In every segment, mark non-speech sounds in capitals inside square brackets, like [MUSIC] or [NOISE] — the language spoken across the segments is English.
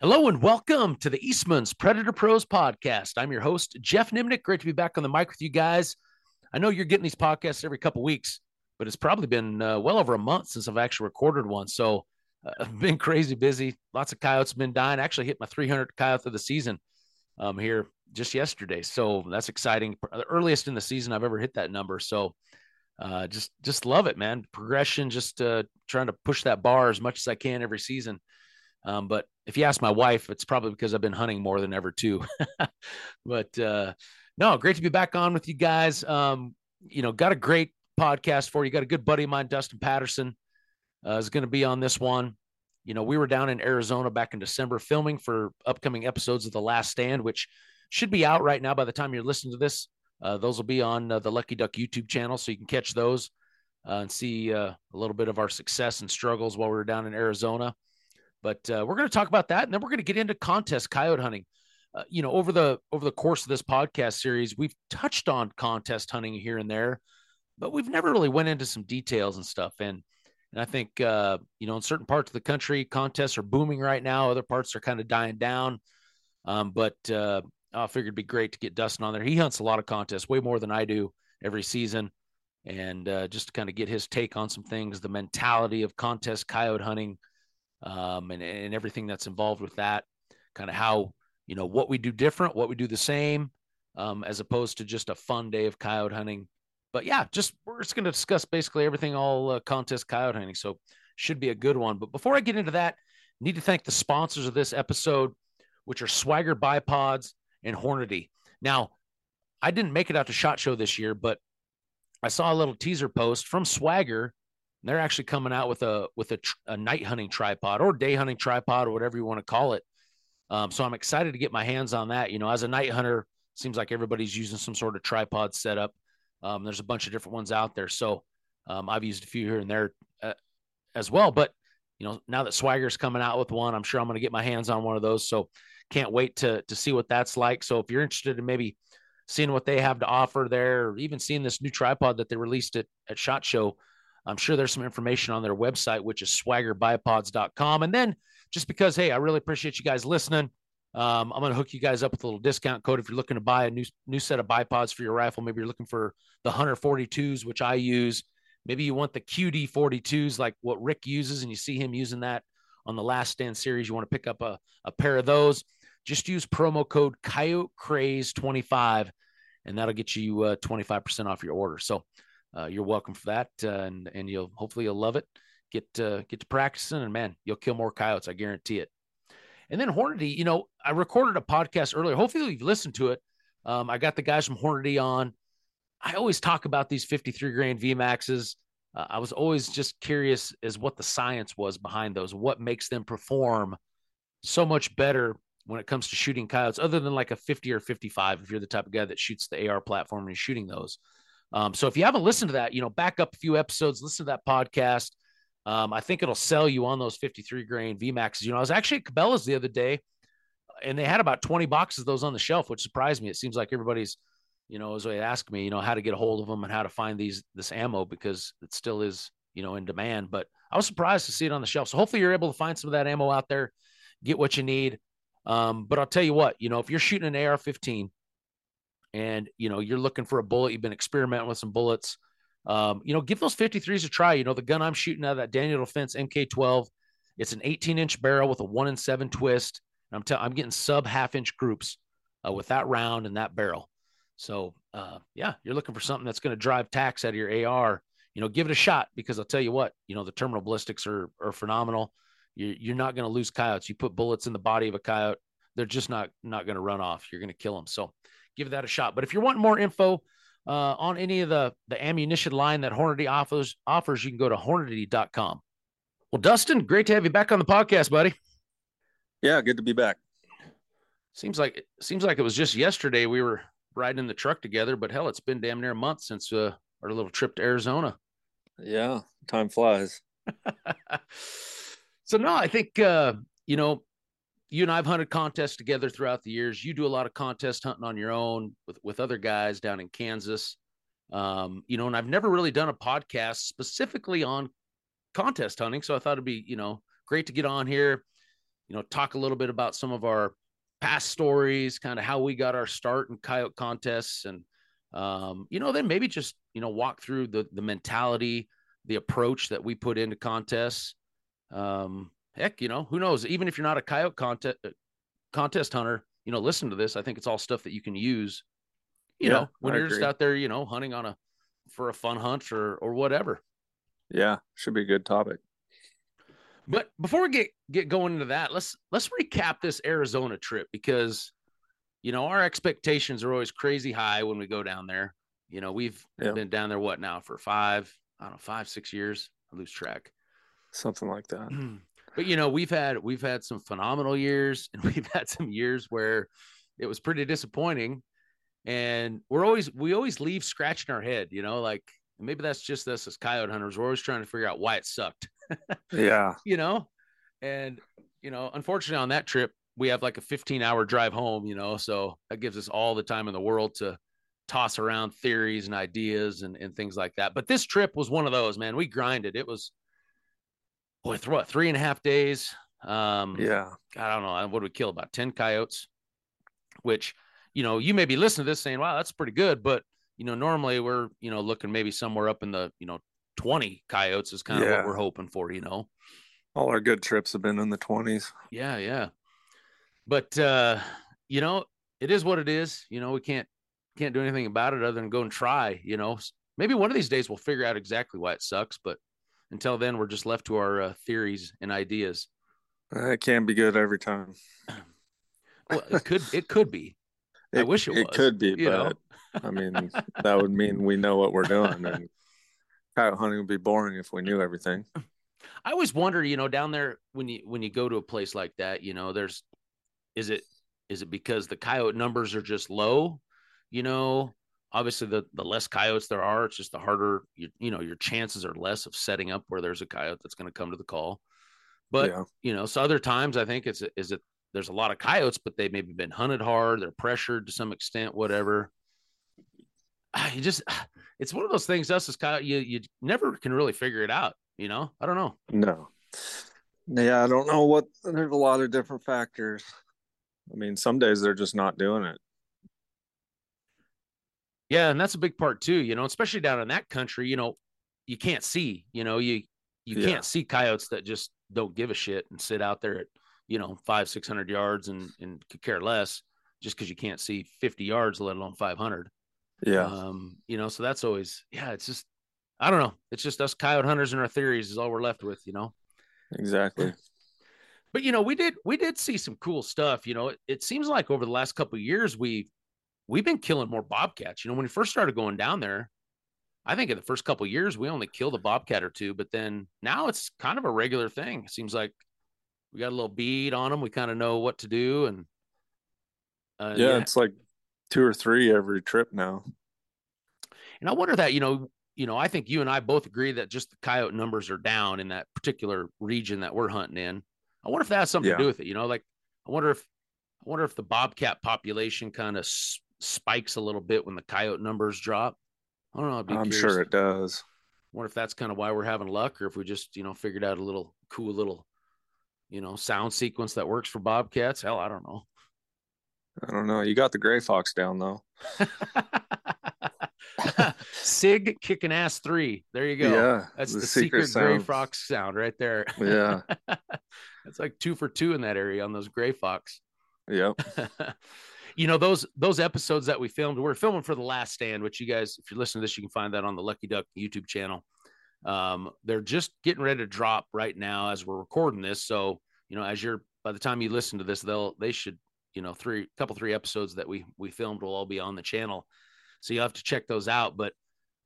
Hello and welcome to the Eastman's Predator Pros podcast. I'm your host, Geoff Nemnich. Great to be back on the mic with you guys. I know you're getting these podcasts every couple weeks, but it's probably been uh, well over a month since I've actually recorded one. So uh, [LAUGHS] I've been crazy busy. Lots of coyotes been dying. I actually hit my 300 coyote of the season um, here just yesterday. So that's exciting. The earliest in the season I've ever hit that number. So uh, just just love it, man. Progression, just uh, trying to push that bar as much as I can every season. Um, but if you ask my wife, it's probably because I've been hunting more than ever too. [LAUGHS] but uh, no, great to be back on with you guys. Um, you know, got a great podcast for you. Got a good buddy of mine, Dustin Patterson, uh, is going to be on this one. You know, we were down in Arizona back in December filming for upcoming episodes of The Last Stand, which should be out right now by the time you're listening to this. Uh, those will be on uh, the Lucky Duck YouTube channel, so you can catch those uh, and see uh, a little bit of our success and struggles while we were down in Arizona. But uh, we're going to talk about that, and then we're going to get into contest coyote hunting. Uh, you know, over the over the course of this podcast series, we've touched on contest hunting here and there, but we've never really went into some details and stuff. And and I think uh, you know, in certain parts of the country, contests are booming right now. Other parts are kind of dying down. Um, but uh, I figured it'd be great to get Dustin on there. He hunts a lot of contests, way more than I do every season, and uh, just to kind of get his take on some things, the mentality of contest coyote hunting, um, and, and everything that's involved with that. Kind of how you know what we do different, what we do the same, um, as opposed to just a fun day of coyote hunting. But yeah, just we're just going to discuss basically everything all uh, contest coyote hunting. So should be a good one. But before I get into that, need to thank the sponsors of this episode, which are Swagger Bipods and Hornady. Now, I didn't make it out to Shot Show this year, but I saw a little teaser post from Swagger they're actually coming out with a with a, a night hunting tripod or day hunting tripod or whatever you want to call it. Um, so I'm excited to get my hands on that. You know, as a night hunter, seems like everybody's using some sort of tripod setup. Um, there's a bunch of different ones out there. So um, I've used a few here and there uh, as well. But you know, now that Swagger's coming out with one, I'm sure I'm going to get my hands on one of those. So can't wait to to see what that's like. So if you're interested in maybe seeing what they have to offer there, or even seeing this new tripod that they released at at Shot Show, I'm sure there's some information on their website, which is swaggerbipods.com. And then just because, hey, I really appreciate you guys listening. Um, I'm going to hook you guys up with a little discount code if you're looking to buy a new new set of bipods for your rifle. Maybe you're looking for the Hunter 42s, which I use. Maybe you want the QD 42s, like what Rick uses, and you see him using that on the Last Stand series. You want to pick up a, a pair of those. Just use promo code Coyote Craze 25, and that'll get you uh, 25% off your order. So uh, you're welcome for that, uh, and and you'll hopefully you'll love it. Get uh, get to practicing, and man, you'll kill more coyotes. I guarantee it. And then Hornady, you know, I recorded a podcast earlier. Hopefully you've listened to it. Um, I got the guys from Hornady on. I always talk about these 53 grain VMAXs. Uh, I was always just curious as what the science was behind those, what makes them perform so much better when it comes to shooting coyotes, other than like a 50 or 55, if you're the type of guy that shoots the AR platform and you're shooting those. Um, so if you haven't listened to that, you know, back up a few episodes, listen to that podcast. Um, I think it'll sell you on those 53 grain VMAXs. You know, I was actually at Cabela's the other day and they had about 20 boxes of those on the shelf, which surprised me. It seems like everybody's, you know, as they ask me, you know, how to get a hold of them and how to find these, this ammo because it still is, you know, in demand. But I was surprised to see it on the shelf. So hopefully you're able to find some of that ammo out there, get what you need. Um, but I'll tell you what, you know, if you're shooting an AR 15, and you know you're looking for a bullet, you've been experimenting with some bullets. Um, you know, give those 53s a try. You know, the gun I'm shooting out of that Daniel Defense MK12, it's an 18 inch barrel with a one in seven twist. And I'm telling, I'm getting sub half inch groups uh, with that round and that barrel. So uh, yeah, you're looking for something that's going to drive tacks out of your AR. You know, give it a shot because I'll tell you what, you know, the terminal ballistics are are phenomenal. You're, you're not going to lose coyotes. You put bullets in the body of a coyote, they're just not not going to run off. You're going to kill them. So give that a shot. But if you're wanting more info uh, on any of the the ammunition line that Hornady offers, offers, you can go to hornady.com. Well, Dustin, great to have you back on the podcast, buddy. Yeah, good to be back. Seems like seems like it was just yesterday we were riding in the truck together, but hell, it's been damn near a month since uh, our little trip to Arizona. Yeah, time flies. [LAUGHS] so no, I think uh, you know you and I've hunted contests together throughout the years. You do a lot of contest hunting on your own with with other guys down in Kansas. Um, you know, and I've never really done a podcast specifically on contest hunting, so I thought it'd be, you know, great to get on here, you know, talk a little bit about some of our past stories, kind of how we got our start in coyote contests, and um, you know, then maybe just you know walk through the the mentality, the approach that we put into contests. Um, heck, you know, who knows? Even if you're not a coyote contest uh, contest hunter, you know, listen to this. I think it's all stuff that you can use. You Yeah, know, when I you're just out there, you know, hunting on a for a fun hunt or or whatever. Yeah, should be a good topic. But before we get get going into that, let's let's recap this Arizona trip because you know our expectations are always crazy high when we go down there. You know, we've Yeah. been down there what now for five, I don't know, five, six years. I lose track. Something like that. [CLEARS THROAT] but you know, we've had we've had some phenomenal years and [LAUGHS] we've had some years where it was pretty disappointing. And we're always we always leave scratching our head, you know, like maybe that's just us as coyote hunters. We're always trying to figure out why it sucked Yeah. [LAUGHS] you know and you know unfortunately on that trip we have like a 15 hour drive home you know so that gives us all the time in the world to toss around theories and ideas and, and things like that but this trip was one of those man we grinded it was boy th- what three and a half days um Yeah. I don't know what did we kill about 10 coyotes which you know you may be listening to this saying wow that's pretty good but you know normally we're you know looking maybe somewhere up in the you know 20 coyotes is kind of Yeah. what we're hoping for you know All our good trips have been in the 20s. yeah, yeah. But uh, you know, it is what it is. You know, we can't can't do anything about it other than go and try, you know. Maybe one of these days we'll figure out exactly why it sucks, but until then we're just left to our uh, theories and ideas. It can be good every time. [CLEARS THROAT] Well, it could it could be. I wish it It was, could be, you know. but I mean, that would mean we know what we're doing, and coyote hunting would be boring if we knew everything. I always wonder, you know, down there when you when you go to a place like that, you know, there's is it is it because the coyote numbers are just low? You know, obviously the the less coyotes there are, it's just the harder you you know, your chances are less of setting up where there's a coyote that's going to come to the call. But yeah. you know, so other times I think it's is it there's a lot of coyotes, but they maybe been hunted hard, they're pressured to some extent, whatever. [SIGHS] You just [SIGHS] it's one of those things us as coyote you you never can really figure it out, you know? I don't know. No. Yeah, I don't know what. There's a lot of different factors. I mean, some days they're just not doing it. Yeah, and that's a big part too, you know, especially down in that country, you know, you can't see, you know, you you Yeah. can't see coyotes that just don't give a shit and sit out there at, you know, five, six hundred yards and and could care less just because you can't see 50 yards, let alone 500. Yeah. Um, you know, so that's always, yeah, it's just, I don't know. It's just us coyote hunters and our theories is all we're left with, you know. exactly. But you know, we did we did see some cool stuff. You know, it, it seems like over the last couple of years we we've been killing more bobcats. You know, when we first started going down there, I think in the first couple of years we only killed a bobcat or two, but then now it's kind of a regular thing. It seems like we got a little bead on them. We kind of know what to do, and uh, yeah, it's like two or three every trip now. And I wonder that, you know, you know, I think you and I both agree that just the coyote numbers are down in that particular region that we're hunting in. I wonder if that has something Yeah. to do with it. You know, like I wonder if I wonder if the bobcat population kind of s- spikes a little bit when the coyote numbers drop. I don't know. I'd be I'm curious. sure it does. wonder if that's kind of why we're having luck, or if we just you know figured out a little cool little you know sound sequence that works for bobcats. Hell, I don't know. I don't know. You got the gray fox down though. [LAUGHS] Sig kicking ass three. There you go. Yeah, That's the, secret, gray fox sound right there. Yeah. [LAUGHS] That's like two for two in that area on those gray fox. Yep. [LAUGHS] you know those those episodes that we filmed. We're filming for the Last Stand, which you guys, if you're listening to this, you can find that on the Lucky Duck YouTube channel. Um, they're just getting ready to drop right now as we're recording this. So you know, as you're by the time you listen to this, they'll they should you know three couple three episodes that we we filmed will all be on the channel. So you'll have to check those out. But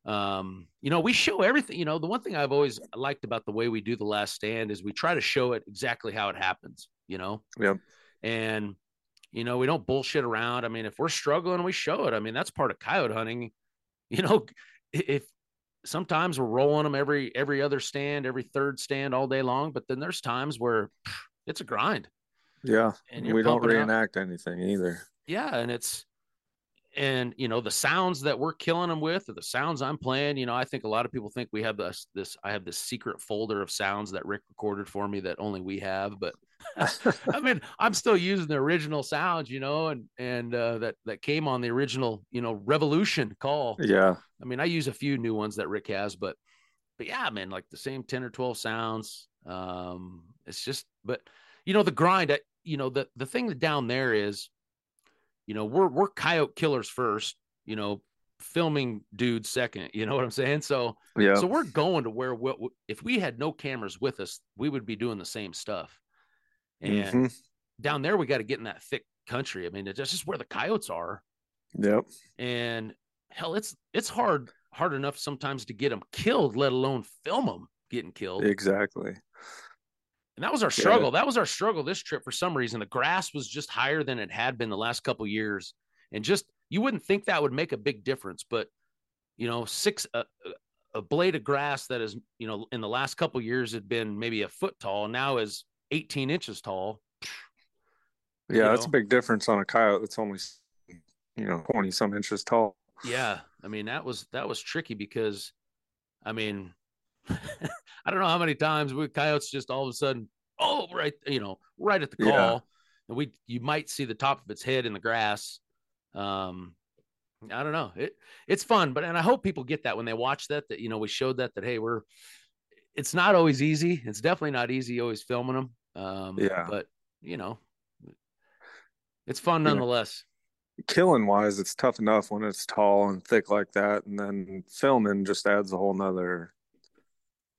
um, you know, we show everything. You know, the one thing I've always liked about the way we do the Last Stand is we try to show it exactly how it happens. You know, yeah and you know we don't bullshit around i mean if we're struggling we show it i mean that's part of coyote hunting [LAUGHS] you know if sometimes we're rolling them every every other stand every third stand all day long but then there's times where pff, [SNIFFS] it's a grind Yeah. and we don't out- reenact anything either. yeah and it's and you know the sounds that we're killing them with or the sounds i'm playing you know i think a lot of people think we have this this i have this secret folder of sounds that rick recorded for me that only we have but [LAUGHS] I mean, I'm still using the original sounds, you know, and and uh, that that came on the original, you know, Revolution call. Yeah. I mean, I use a few new ones that Rick has, but but yeah, man, like the same 10 or 12 sounds. Um, it's just, but you know, the grind, you know, the the thing down there is, you know, we're we're coyote killers first, you know, filming dudes second. You know what I'm saying? So yeah. So we're going to where we, if we had no cameras with us, we would be doing the same stuff. And mm-hmm. down there, we got to get in that thick country. I mean, it's just where the coyotes are. Yep. And hell, it's it's hard hard enough sometimes to get them killed, let alone film them getting killed. Exactly. And that was our struggle. Yeah. That was our struggle this trip for some reason. The grass was just higher than it had been the last couple years. And just you wouldn't think that would make a big difference, but you know, six uh, a blade of grass that is, you know, in the last couple years had been maybe a foot tall, now is 18 inches tall. Yeah, that's know? a big difference on a coyote that's only you know 20 some inches tall. Yeah, I mean that was that was tricky because, I mean, [LAUGHS] I don't know how many times we coyotes just all of a sudden, oh right, you know, right at the call, yeah. and we you might see the top of its head in the grass. Um, I don't know. It it's fun, but and I hope people get that when they watch that that you know we showed that that hey we're it's not always easy. It's definitely not easy always filming them. Um, yeah, but you know, it's fun nonetheless. Yeah. Killing wise, it's tough enough when it's tall and thick like that, and then filming just adds a whole nother.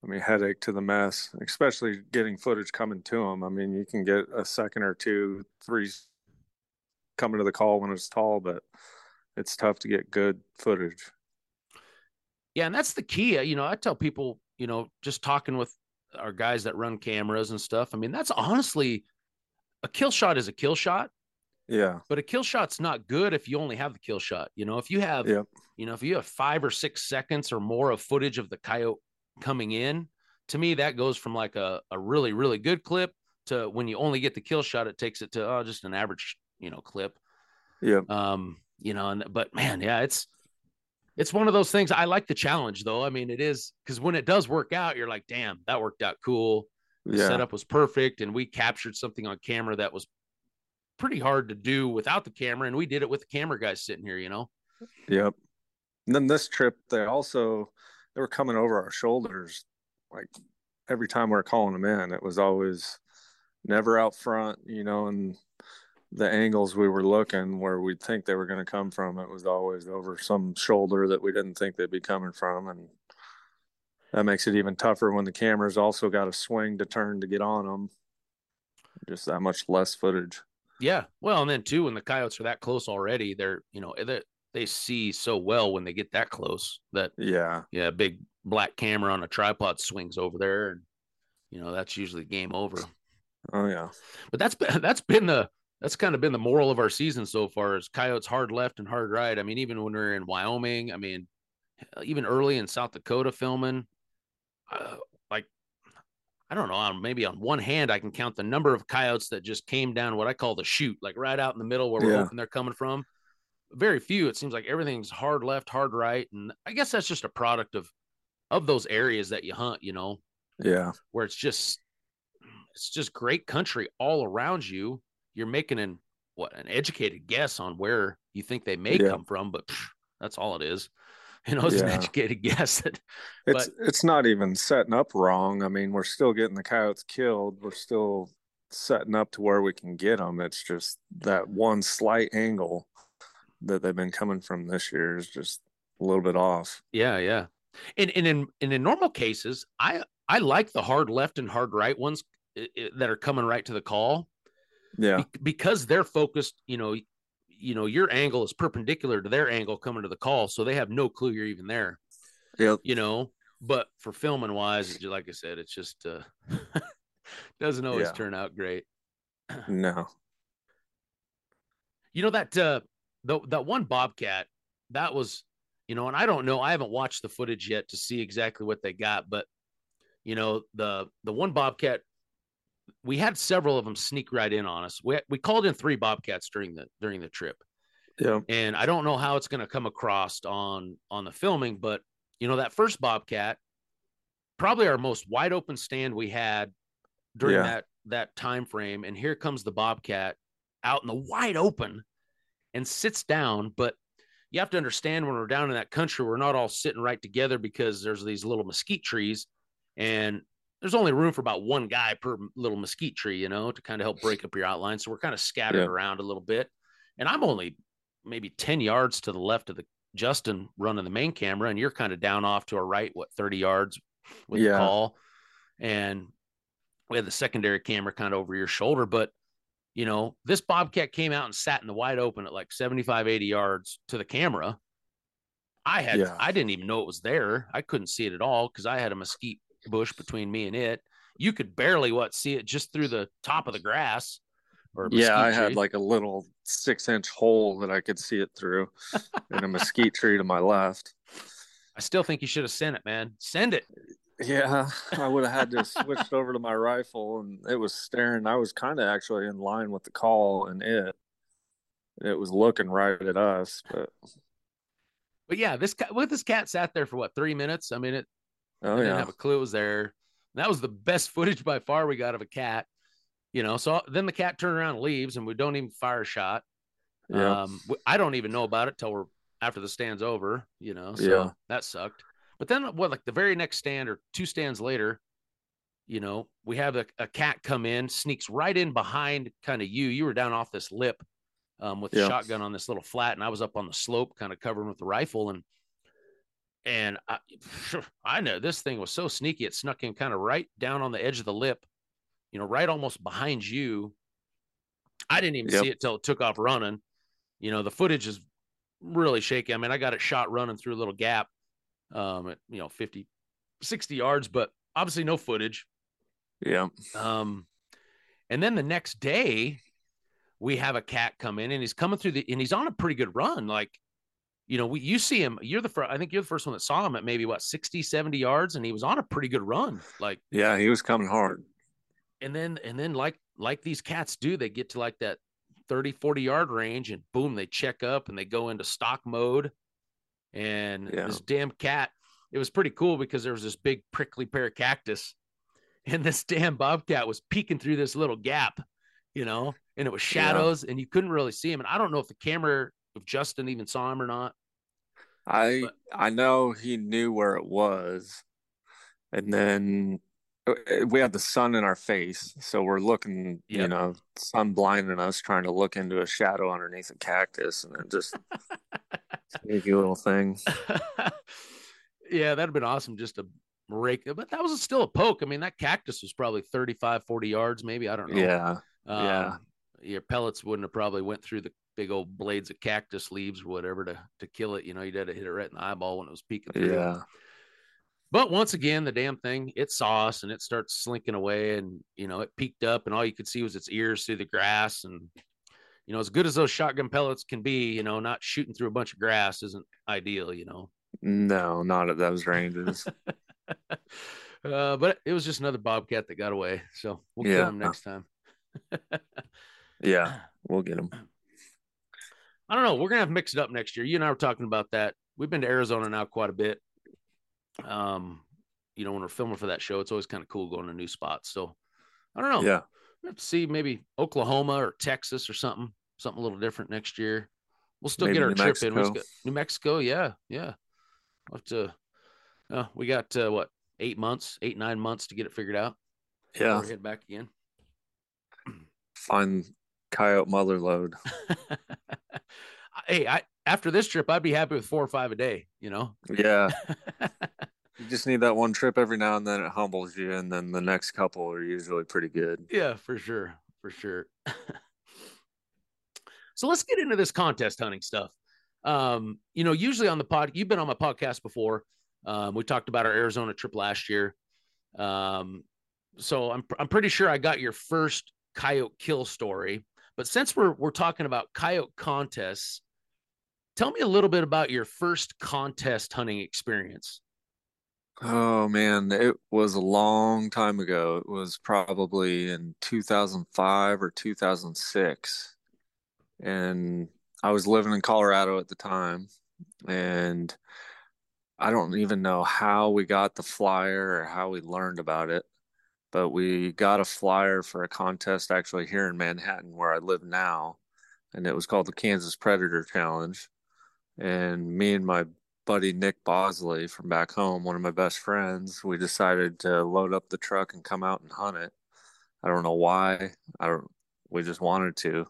I mean, headache to the mess, especially getting footage coming to them. I mean, you can get a second or two, three coming to the call when it's tall, but it's tough to get good footage. Yeah, and that's the key. You know, I tell people, you know, just talking with our guys that run cameras and stuff. I mean, that's honestly a kill shot is a kill shot. Yeah. But a kill shot's not good if you only have the kill shot. You know, if you have, yep. you know, if you have five or six seconds or more of footage of the coyote coming in, to me, that goes from like a, a really, really good clip to when you only get the kill shot, it takes it to oh, just an average, you know, clip. Yeah. Um, you know, and but man, yeah, it's it's one of those things. I like the challenge though. I mean, it is because when it does work out, you're like, damn, that worked out cool. The yeah. setup was perfect, and we captured something on camera that was pretty hard to do without the camera, and we did it with the camera guys sitting here. You know. Yep. And then this trip, they also they were coming over our shoulders, like every time we are calling them in. It was always never out front, you know, and the angles we were looking where we'd think they were going to come from, it was always over some shoulder that we didn't think they'd be coming from. And that makes it even tougher when the camera's also got a swing to turn to get on them. Just that much less footage. Yeah. Well, and then too, when the coyotes are that close already, they're, you know, they, they see so well when they get that close that, yeah. Yeah. Big black camera on a tripod swings over there. And, you know, that's usually game over. Oh, yeah. But that's been, [LAUGHS] that's been the, that's kind of been the moral of our season so far is coyotes hard left and hard right. I mean, even when we are in Wyoming, I mean, even early in South Dakota filming, uh, like, I don't know, maybe on one hand, I can count the number of coyotes that just came down what I call the chute, like right out in the middle where we're yeah. hoping they're coming from. Very few. It seems like everything's hard left, hard right. And I guess that's just a product of, of those areas that you hunt, you know? Yeah. Where it's just, it's just great country all around you you're making an what an educated guess on where you think they may yeah. come from, but pff, that's all it is. [LAUGHS] You know, it's yeah. an educated [LAUGHS] guess. That, it's it's not even setting up wrong. I mean, we're still getting the coyotes killed. We're still setting up to where we can get them. It's just that one slight angle that they've been coming from this year is just a little bit off. Yeah, yeah. And and in and in normal cases, I I like the hard left and hard right ones that are coming right to the call yeah. Be- because they're focused, you know, you know, your angle is perpendicular to their angle coming to the call, so they have no clue you're even there. Yep. You know, but for filming wise, like I said, it's just uh [LAUGHS] doesn't always yeah. turn out great. [CLEARS THROAT] No. You know that uh the that one bobcat that was you know and i don't know i haven't watched the footage yet to see exactly what they got but you know the the one bobcat we had several of them sneak right in on us. We we called in three bobcats during the during the trip. Yeah. And I don't know how it's going to come across on on the filming, but you know that first bobcat, probably our most wide open stand we had during yeah. that that time frame, and here comes the bobcat out in the wide open and sits down. But you have to understand when we're down in that country, we're not all sitting right together because there's these little mesquite trees, and there's only room for about one guy per little mesquite tree, you know, to kind of help break up your outline. So we're kind of scattered yeah. around a little bit. And I'm only maybe 10 yards to the left of the Justin running the main camera, and you're kind of down off to our right, what 30 yards with yeah. the call. And we had the secondary camera kind of over your shoulder. But you know, this bobcat came out and sat in the wide open at like 75, 80 yards to the camera. I had yeah. I didn't even know it was there. I couldn't see it at all because I had a mesquite bush between me and it. You could barely what see it just through the top of the grass. Or yeah, I tree. had like a little six inch hole that I could see it through in a mesquite [LAUGHS] tree to my left. I still think you should have sent it, man. Send it. Yeah, [LAUGHS] I would have had to switch over to my rifle, and it was staring. I was kind of actually in line with the call, and it it was looking right at us. But but yeah, this cat, with this cat sat there for what three minutes. I mean, it Oh, didn't have a clue it was there. that was the best [LAUGHS] footage by far we got of a cat. You know, so then the cat turned around and leaves, and we don't even fire a shot. Yeah. Um, I don't even know about it till we're after the stand's over. You know, so yeah. that sucked. But then, what like the very next stand or two stands later, you know, we have a, a cat come in, sneaks right in behind kind of you. You were down off this lip um, with yeah. the shotgun on this little flat, and I was up on the slope, kind of covering with the rifle, and and I, [LAUGHS] I know this thing was so sneaky. It snuck in kind of right down on the edge of the lip, you know, right almost behind you. I didn't even yep. see it till it took off running. You know, the footage is really shaky. I mean, I got it shot running through a little gap um, at, you know, 50, 60 yards, but obviously no footage. Yeah. Um, and then the next day, we have a cat come in and he's coming through the, and he's on a pretty good run. Like you know, we, you see him, you're the first, I think you're the first one that saw him at maybe what, 60, 70 yards. And he was on a pretty good run. Like, yeah, he was coming hard. And then, and then like, like these cats do, they get to like that 30, 40 yard range and boom, they check up and they go into stalk mode. And yeah. this damn cat, it was pretty cool because there was this big prickly pear cactus [LAUGHS] and this damn bobcat was peeking through this little gap, you know, and it was shadows yeah. and you couldn't really see him. And I don't know if the camera if Justin even saw him or not. I but, I know he knew where it was, and then uh, we had the sun in our face, so we're looking, yep. you know, sun blinding us, trying to look into a shadow underneath a cactus, and then just [LAUGHS] sneaky little thing. [LAUGHS] yeah, that'd have been awesome just to rake but that was still a poke. I mean, that cactus was probably 35, 40 yards, maybe. I don't know. Yeah. Um, yeah. Your pellets wouldn't have probably went through the big old blades of cactus leaves or whatever to to kill it. You know, you had to hit it right in the eyeball when it was peeking through. Yeah. But once again, the damn thing, it saw us and it starts slinking away and, you know, it peeked up and all you could see was its ears through the grass. And, you know, as good as those shotgun pellets can be, you know, not shooting through a bunch of grass isn't ideal, you know. No, not at those ranges. [LAUGHS] uh, but it was just another bobcat that got away. So we'll yeah. kill him next time. [LAUGHS] yeah, we'll get him. I don't know. We're gonna have to mix it up next year. You and I were talking about that. We've been to Arizona now quite a bit. Um, you know, when we're filming for that show, it's always kind of cool going to new spots. So I don't know. Yeah. We have to see maybe Oklahoma or Texas or something, something a little different next year. We'll still maybe get our New trip Mexico. in. We'll New Mexico, yeah, yeah. We'll have to. Uh, we got uh, what eight months, eight nine months to get it figured out. Yeah. Head back again. [CLEARS THROAT] Find coyote mother lode. [LAUGHS] hey, I after this trip, I'd be happy with four or five a day. You know. Yeah. [LAUGHS] you just need that one trip every now and then. It humbles you, and then the next couple are usually pretty good. Yeah, for sure, for sure. [LAUGHS] so let's get into this contest hunting stuff. Um, you know, usually on the pod, you've been on my podcast before. Um, we talked about our Arizona trip last year. Um, so I'm I'm pretty sure I got your first coyote kill story. But since we're we're talking about coyote contests, tell me a little bit about your first contest hunting experience. Oh man, it was a long time ago. It was probably in 2005 or 2006. And I was living in Colorado at the time and I don't even know how we got the flyer or how we learned about it, but we got a flyer for a contest actually here in Manhattan where I live now, and it was called the Kansas Predator Challenge. And me and my buddy Nick Bosley from back home, one of my best friends, we decided to load up the truck and come out and hunt it. I don't know why. I don't, we just wanted to.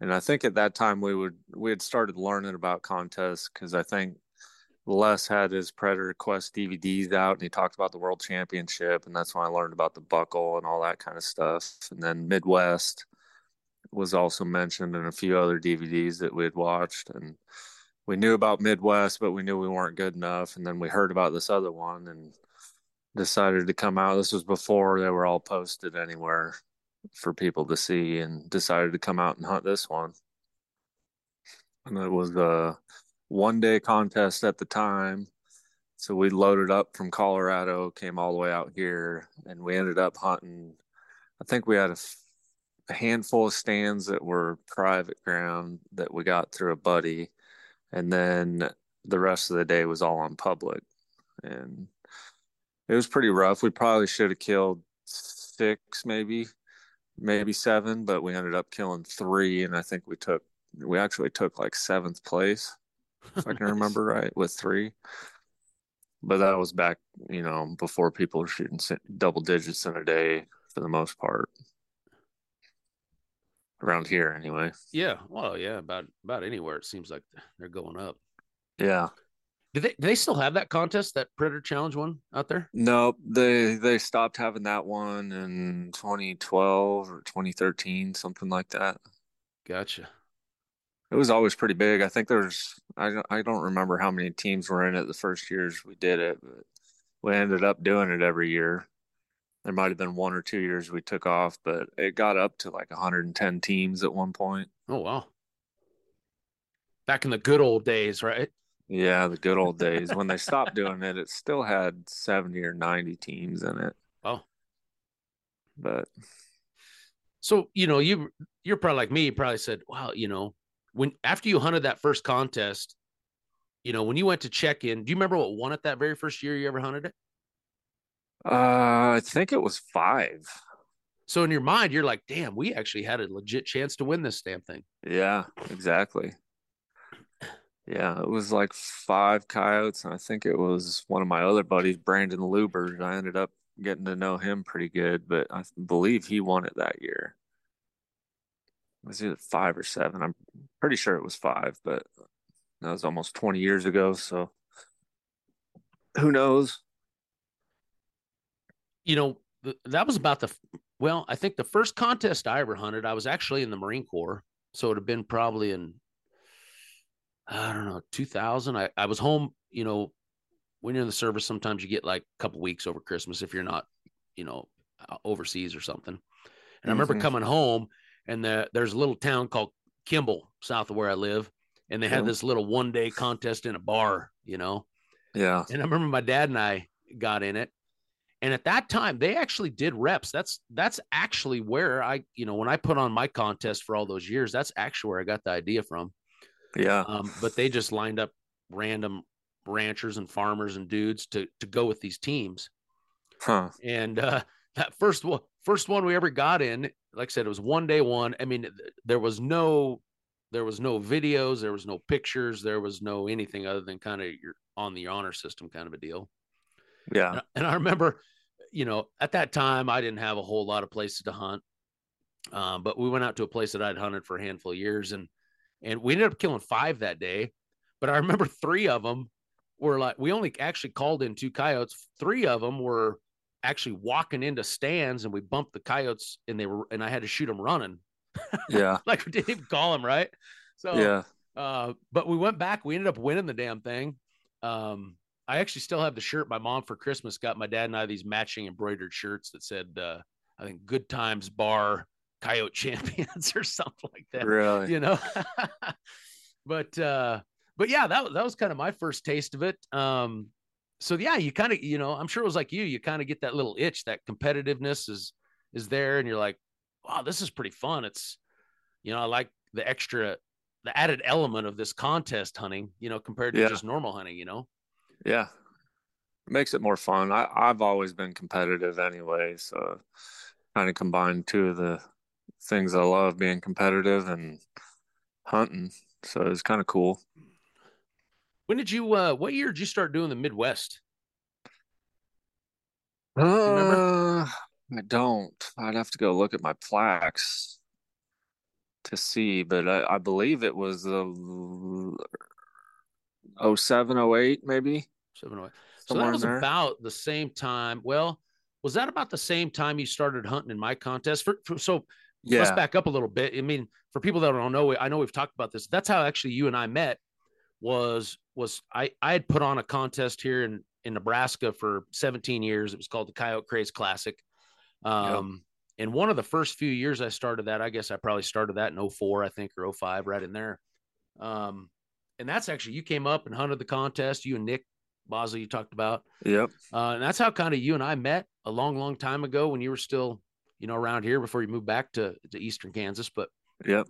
And I think at that time we would we had started learning about contests because I think Les had his Predator Quest DVDs out and he talked about the World Championship. And that's when I learned about the buckle and all that kind of stuff. And then Midwest was also mentioned in a few other DVDs that we had watched. And we knew about Midwest, but we knew we weren't good enough. And then we heard about this other one and decided to come out. This was before they were all posted anywhere for people to see and decided to come out and hunt this one. And it was a one day contest at the time. So we loaded up from Colorado, came all the way out here, and we ended up hunting. I think we had a, a handful of stands that were private ground that we got through a buddy. And then the rest of the day was all on public. And it was pretty rough. We probably should have killed six, maybe, maybe seven, but we ended up killing three. And I think we took, we actually took like seventh place if I [LAUGHS] can remember right, with three. But that was back, you know, before people were shooting double digits in a day for the most part. Around here, anyway. Yeah, well, yeah, about about anywhere it seems like they're going up. Yeah. Do they do they still have that contest, that Predator Challenge one out there? No, they they stopped having that one in 2012 or 2013, something like that. Gotcha it was always pretty big. I think there's I don't, I don't remember how many teams were in it the first years we did it, but we ended up doing it every year. There might have been one or two years we took off, but it got up to like 110 teams at one point. Oh wow. Back in the good old days, right? Yeah, the good old days. when they [LAUGHS] stopped doing it, it still had 70 or 90 teams in it. Oh. But so, you know, you you're probably like me, you probably said, Wow, you know, when after you hunted that first contest, you know, when you went to check in, do you remember what won it that very first year you ever hunted it? Uh, I think it was five. So in your mind, you're like, damn, we actually had a legit chance to win this damn thing. Yeah, exactly. Yeah, it was like five coyotes, and I think it was one of my other buddies, Brandon Luber. I ended up getting to know him pretty good, but I believe he won it that year was it five or seven? I'm pretty sure it was five, but that was almost 20 years ago. So who knows? You know, that was about the, well, I think the first contest I ever hunted, I was actually in the Marine Corps. So it have been probably in, I don't know, 2000. I, I was home, you know, when you're in the service, sometimes you get like a couple weeks over Christmas if you're not, you know, overseas or something. And mm-hmm. I remember mm-hmm. coming home and the, there's a little town called Kimball, south of where I live, and they had this little one day contest in a bar, you know. Yeah. And I remember my dad and I got in it. And at that time, they actually did reps. That's that's actually where I, you know, when I put on my contest for all those years, that's actually where I got the idea from. Yeah. Um, but they just lined up random ranchers and farmers and dudes to to go with these teams. Huh. And uh, [LAUGHS] that first one, first one we ever got in, like I said, it was one day one. I mean, there was no, there was no videos, there was no pictures, there was no anything other than kind of your on the honor system kind of a deal. Yeah. And, and I remember, you know, at that time I didn't have a whole lot of places to hunt, um, but we went out to a place that I'd hunted for a handful of years, and and we ended up killing five that day. But I remember [LAUGHS] three of them were like we only actually called in two coyotes. Three of them were actually walking into stands and we bumped the coyotes and they were and I had to shoot them running. Yeah. [LAUGHS] like we didn't even call them, right? So yeah. Uh, but we went back, we ended up winning the damn thing. Um, I actually still have the shirt my mom for Christmas got my dad and I these matching embroidered shirts that said uh, I think good times bar coyote [LAUGHS] champions or something like that. Really? You know. [LAUGHS] but uh but yeah, that that was kind of my first taste of it. Um so yeah, you kind of, you know, I'm sure it was like you, you kind of get that little itch, that competitiveness is is there, and you're like, wow, this is pretty fun. It's, you know, I like the extra, the added element of this contest hunting, you know, compared to yeah. just normal hunting, you know. Yeah. It makes it more fun. I, I've always been competitive anyway, so kind of combine two of the things I love being competitive and hunting. So it's kind of cool. When did you uh what year did you start doing the Midwest? Uh, I don't. I'd have to go look at my plaques to see, but I, I believe it was the 07, 08, maybe. 708. So that was about the same time. Well, was that about the same time you started hunting in my contest? For, for so yeah. let's back up a little bit. I mean, for people that don't know, I know we've talked about this. That's how actually you and I met. Was was I I had put on a contest here in in Nebraska for 17 years. It was called the Coyote Craze Classic. Um, yep. and one of the first few years I started that, I guess I probably started that in 04, I think, or 05, right in there. Um, and that's actually you came up and hunted the contest. You and Nick Bosley, you talked about. Yep. Uh, and that's how kind of you and I met a long, long time ago when you were still, you know, around here before you moved back to to Eastern Kansas. But yep.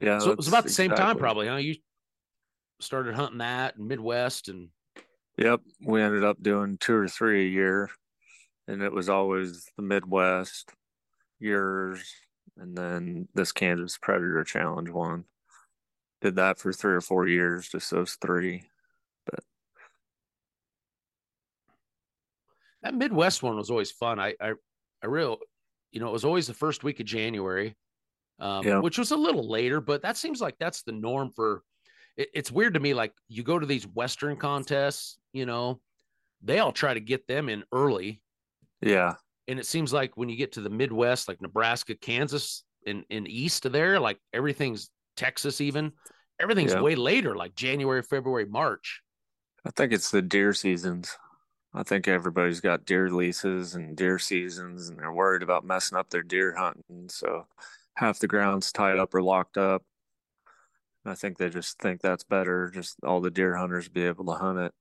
Yeah. So it was about the exactly. same time, probably, huh? You started hunting that in Midwest and. Yep, we ended up doing two or three a year, and it was always the Midwest years, and then this Kansas Predator Challenge one. Did that for three or four years, just those three. That Midwest one was always fun. I, I, I real, you know, it was always the first week of January, um, yeah. which was a little later, but that seems like that's the norm for. It, it's weird to me. Like you go to these Western contests, you know, they all try to get them in early. Yeah. And it seems like when you get to the Midwest, like Nebraska, Kansas, and, in east of there, like everything's Texas, even everything's yeah. way later, like January, February, March. I think it's the deer seasons. I think everybody's got deer leases and deer seasons, and they're worried about messing up their deer hunting. So half the ground's tied up or locked up. I think they just think that's better. Just all the deer hunters be able to hunt it.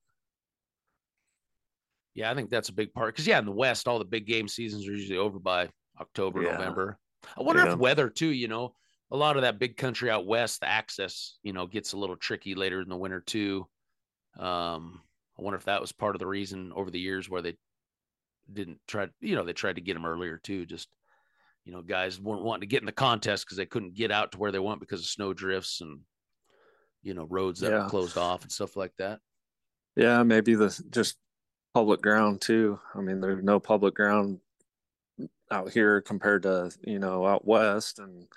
Yeah, I think that's a big part because yeah, in the West, all the big game seasons are usually over by October, yeah. November. I wonder yeah. if weather too. You know, a lot of that big country out west, the access, you know, gets a little tricky later in the winter too. Um, I wonder if that was part of the reason over the years where they didn't try, you know, they tried to get them earlier too. Just, you know, guys weren't wanting to get in the contest because they couldn't get out to where they want because of snow drifts and, you know, roads that yeah. were closed off and stuff like that. Yeah, maybe the just public ground too. I mean, there's no public ground out here compared to you know out west, and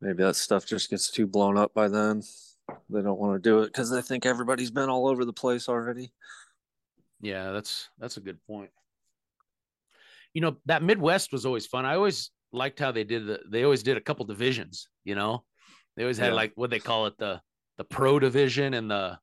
maybe that stuff just gets too blown up by then they don't want to do it because they think everybody's been all over the place already. Yeah, that's that's a good point. You know, that Midwest was always fun. I always liked how they did the they always did a couple divisions, you know. They always had yeah. like what they call it the the pro division and the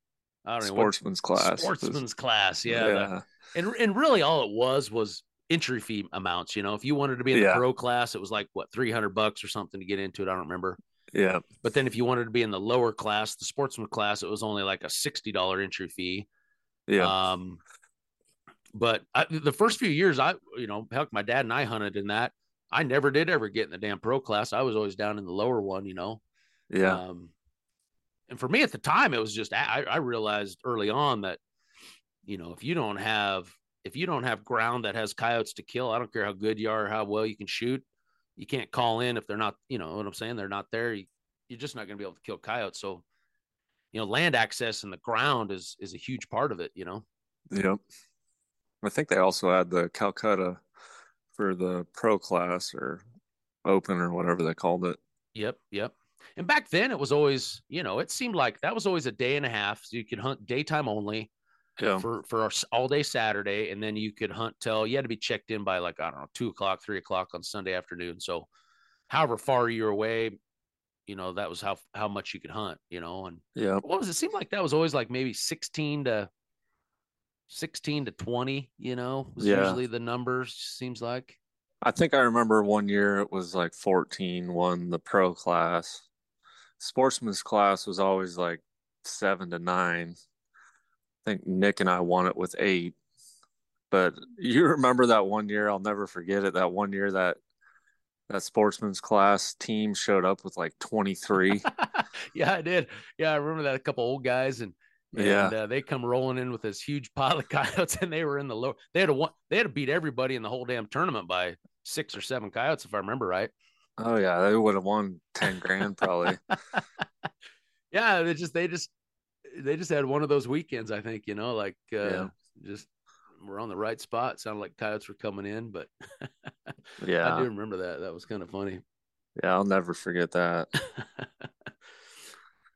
I don't know sportsman's class. Sportsman's class, yeah. yeah. The, and and really all it was was entry fee amounts, you know. If you wanted to be in the yeah. pro class, it was like what 300 bucks or something to get into it, I don't remember. Yeah. But then if you wanted to be in the lower class, the sportsman class, it was only like a sixty dollar entry fee. Yeah. Um, but I, the first few years, I you know, heck, my dad and I hunted in that. I never did ever get in the damn pro class. I was always down in the lower one, you know. Yeah. Um, and for me at the time, it was just I, I realized early on that, you know, if you don't have if you don't have ground that has coyotes to kill, I don't care how good you are, how well you can shoot, you can't call in if they're not, you know what I'm saying? They're not there. You, are just not going to be able to kill coyotes. So, you know, land access and the ground is is a huge part of it. You know. Yep. I think they also had the Calcutta for the pro class or open or whatever they called it. Yep. Yep. And back then it was always, you know, it seemed like that was always a day and a half. So you could hunt daytime only yeah. for for our all day Saturday, and then you could hunt till you had to be checked in by like I don't know two o'clock, three o'clock on Sunday afternoon. So, however far you're away, you know that was how how much you could hunt. You know, and yeah, what was it? Seemed like that was always like maybe sixteen to sixteen to twenty. You know, was yeah. usually the numbers. Seems like. I think I remember one year it was like 14 won the pro class. Sportsman's class was always like seven to nine think Nick and I won it with eight. But you remember that one year? I'll never forget it. That one year that that sportsman's class team showed up with like 23. [LAUGHS] yeah, I did. Yeah, I remember that a couple old guys and And, Yeah. uh, they come rolling in with this huge pile of [LAUGHS] coyotes, and they were in the low. They had to one, they had to beat everybody in the whole damn tournament by six or seven coyotes, if I remember right. Oh yeah, they would have won ten grand probably. [LAUGHS] Yeah, they just they just they just had one of those weekends. I think you know, like uh, Yeah. just we're on the right spot. Sounded like coyotes were coming in, but [LAUGHS] yeah, I do remember that. That was kind of funny. yeah, I'll never forget that. [LAUGHS]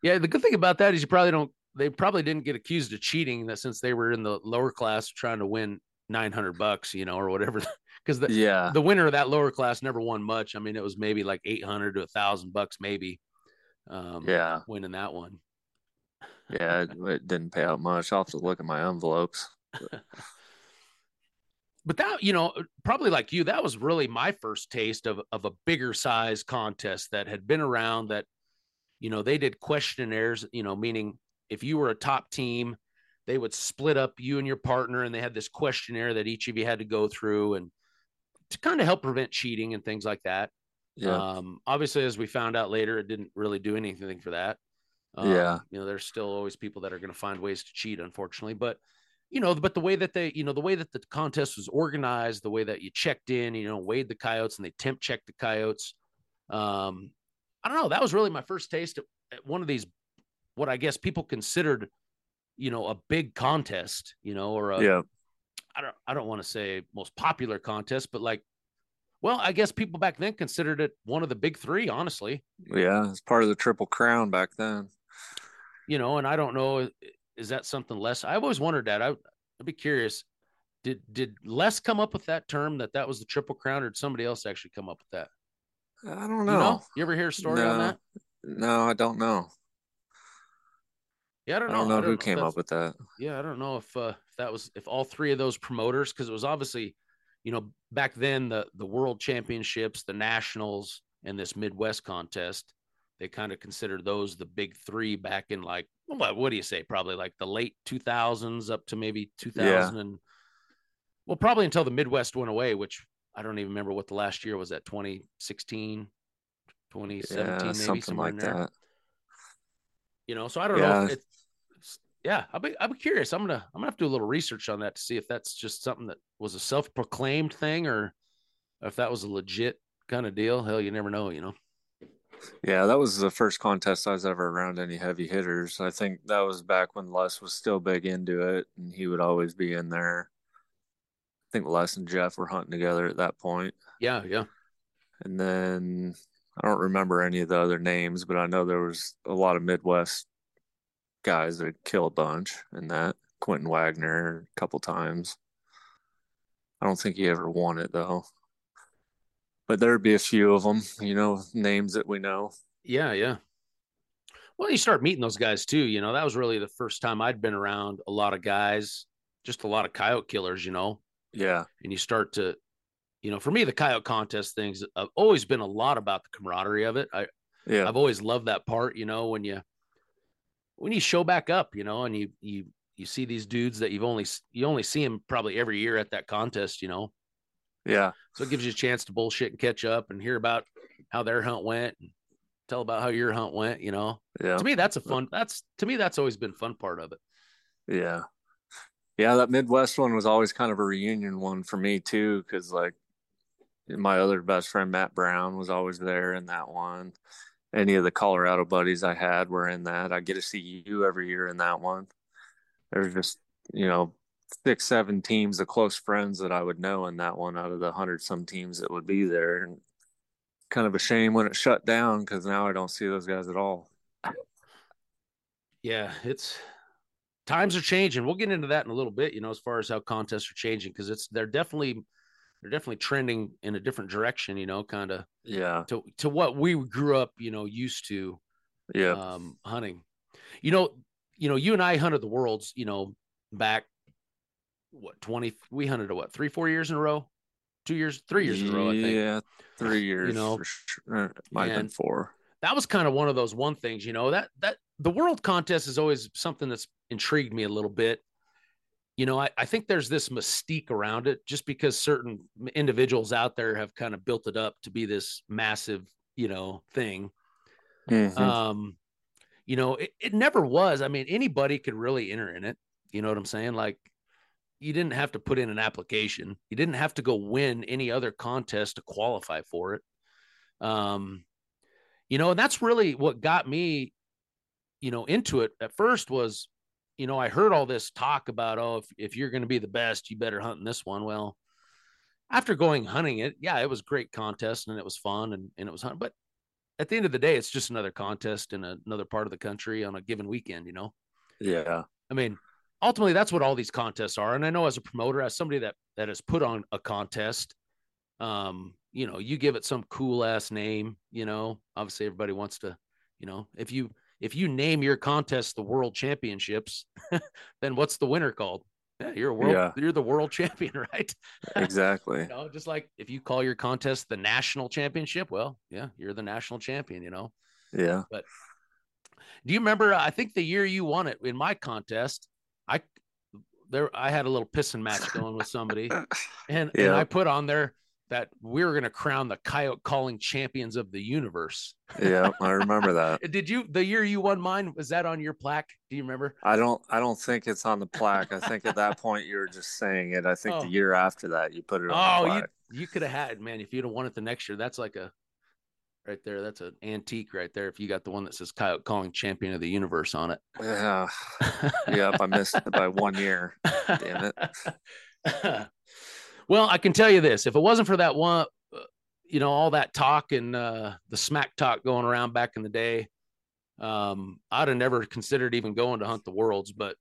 yeah, the good thing about that is you probably don't. They probably didn't get accused of cheating that since they were in the lower class trying to win nine hundred bucks, you know, or whatever. Because the Yeah, the winner of that lower class never won much. I mean, it was maybe like eight hundred to a thousand bucks, maybe. Um, yeah, winning that one. Yeah. It, it didn't pay out much. I'll have to look at my envelopes. [LAUGHS] But that, you know, probably like you, that was really my first taste of of a bigger size contest that had been around. That, you know, they did questionnaires. You know, meaning if you were a top team, they would split up you and your partner, and they had this questionnaire that each of you had to go through, and to kind of help prevent cheating and things like that. Yeah, Um, obviously, as we found out later, it didn't really do anything for that. Um, Yeah. You know, there's still always people that are going to find ways to cheat, unfortunately. But, you know, but the way that they, you know, the way that the contest was organized, the way that you checked in, you know, weighed the coyotes and they temp checked the coyotes. Um, I don't know. That was really my first taste at, at one of these, what I guess people considered, you know, a big contest, you know, or a, yeah, I don't I don't want to say most popular contest, but like, well, I guess people back then considered it one of the big three, honestly. yeah. It's part of the Triple Crown back then. You know, and I don't know, is that something less? I've always wondered that. I, I'd be curious. Did did Les come up with that term that that was the triple crown, or did somebody else actually come up with that? I don't You know. know, you ever hear a story on that? No, I don't know. Yeah, I I don't know. I don't know who if came up with that. yeah, I don't know if uh, if that was if all three of those promoters because it was obviously, you know, back then the the world championships, the nationals, and this Midwest contest, they kind of considered those the big three back in like what what do you say? Probably like the late two thousands up to maybe two thousand and well, probably until the Midwest went away, which I don't even remember what the last year was at 2016, 2017, Yeah, maybe something somewhere like there that. you know so i don't know Yeah. if it's yeah i'll be i'll be curious i'm gonna i'm gonna have to do a little research on that to see if that's just something that was a self-proclaimed thing or if that was a legit kind of deal hell you never know you know Yeah, that was the first contest I was ever around any heavy hitters. I think that was back when Les was still big into it, and he would always be in there. I think Les and Jeff were hunting together at that point. yeah yeah And then I don't remember any of the other names, but I know there was a lot of Midwest guys that kill a bunch in that. Quentin Wagner a couple times. I don't think he ever won it though. But there'd be a few of them, you know, names that we know. yeah yeah. Well you start meeting those guys too you know that was really the first time i'd been around a lot of guys just a lot of coyote killers you know? Yeah, and you start to you know for me the coyote contest things have always been a lot about the camaraderie of it. I yeah, I've always loved that part, you know, when you when you show back up, you know, and you you you see these dudes that you've only you only see them probably every year at that contest, you know. Yeah, So it gives you a chance to bullshit and catch up and hear about how their hunt went and tell about how your hunt went, you know. yeah, To me that's a fun that's to me that's always been fun part of it. yeah. Yeah, that Midwest one was always kind of a reunion one for me too, because like my other best friend Matt Brown was always there in that one. Any of the Colorado buddies I had were in that. I get to see you every year in that one. There's just, you know, six, seven teams of close friends that I would know in that one out of the hundred some teams that would be there. And kind of a shame when it shut down because now I don't see those guys at all. Yeah, it's times are changing. We'll get into that in a little bit, you know, as far as how contests are changing because it's they're definitely they're definitely trending in a different direction, you know, kind of Yeah. to to what we grew up, you know, used to Yeah. um hunting. You know, you know, you and I hunted the worlds, you know, back what 20 we hunted a what, 3 4 years in a row? 2 years, 3 years in a row, I think. Yeah. Three [SIGHS] years. you know, for sure. Might have been four. That was kind of one of those one things, you know, that that the world contest is always something that's intrigued me a little bit. You know, I, I think there's this mystique around it just because certain individuals out there have kind of built it up to be this massive, you know, thing. Mhm. Um, you know, it, it never was. I mean, anybody could really enter in it. You know what I'm saying? Like, you didn't have to put in an application. You didn't have to go win any other contest to qualify for it. Um, you know, and that's really what got me, you know, into it at first was, you know, I heard all this talk about, oh, if, if you're going to be the best, you better hunt in this one. Well, after going hunting it, yeah, it was great contest and it was fun and, and it was hunting. But at the end of the day, it's just another contest in a, another part of the country on a given weekend, you know? Yeah. I mean, ultimately that's what all these contests are. And I know as a promoter, as somebody that, that has put on a contest, um, you know, you give it some cool ass name, you know, obviously everybody wants to, you know, if you, if you name your contest the world championships, [LAUGHS] then what's the winner called? Yeah, you're a world, yeah. you're the world [LAUGHS] champion, right? Exactly. you know, just like if you call your contest the national championship, well, yeah, you're the national champion, you know? Yeah. But do you remember? I think the year you won it in my contest, I there I had a little pissing match going with somebody, [LAUGHS] and yeah. and I put on there that we were going to crown the coyote calling champions of the universe. yeah, I [LAUGHS] remember that. Did you the year you won mine? Was that on your plaque? Do you remember? I don't. I don't think it's on the plaque. I think at that point you were just saying it. I think oh. the year after that you put it on. Oh, you you could have had it, man. If you'd have won it the next year, that's like a right there. That's an antique right there. If you got the one that says Coyote Calling Champion of the Universe on it. Yeah. [LAUGHS] yep. I missed it by one year. Damn it. [LAUGHS] well, I can tell you this: if it wasn't for that one, uh, you know, all that talk and uh, the smack talk going around back in the day, um, I'd have never considered even going to hunt the worlds. But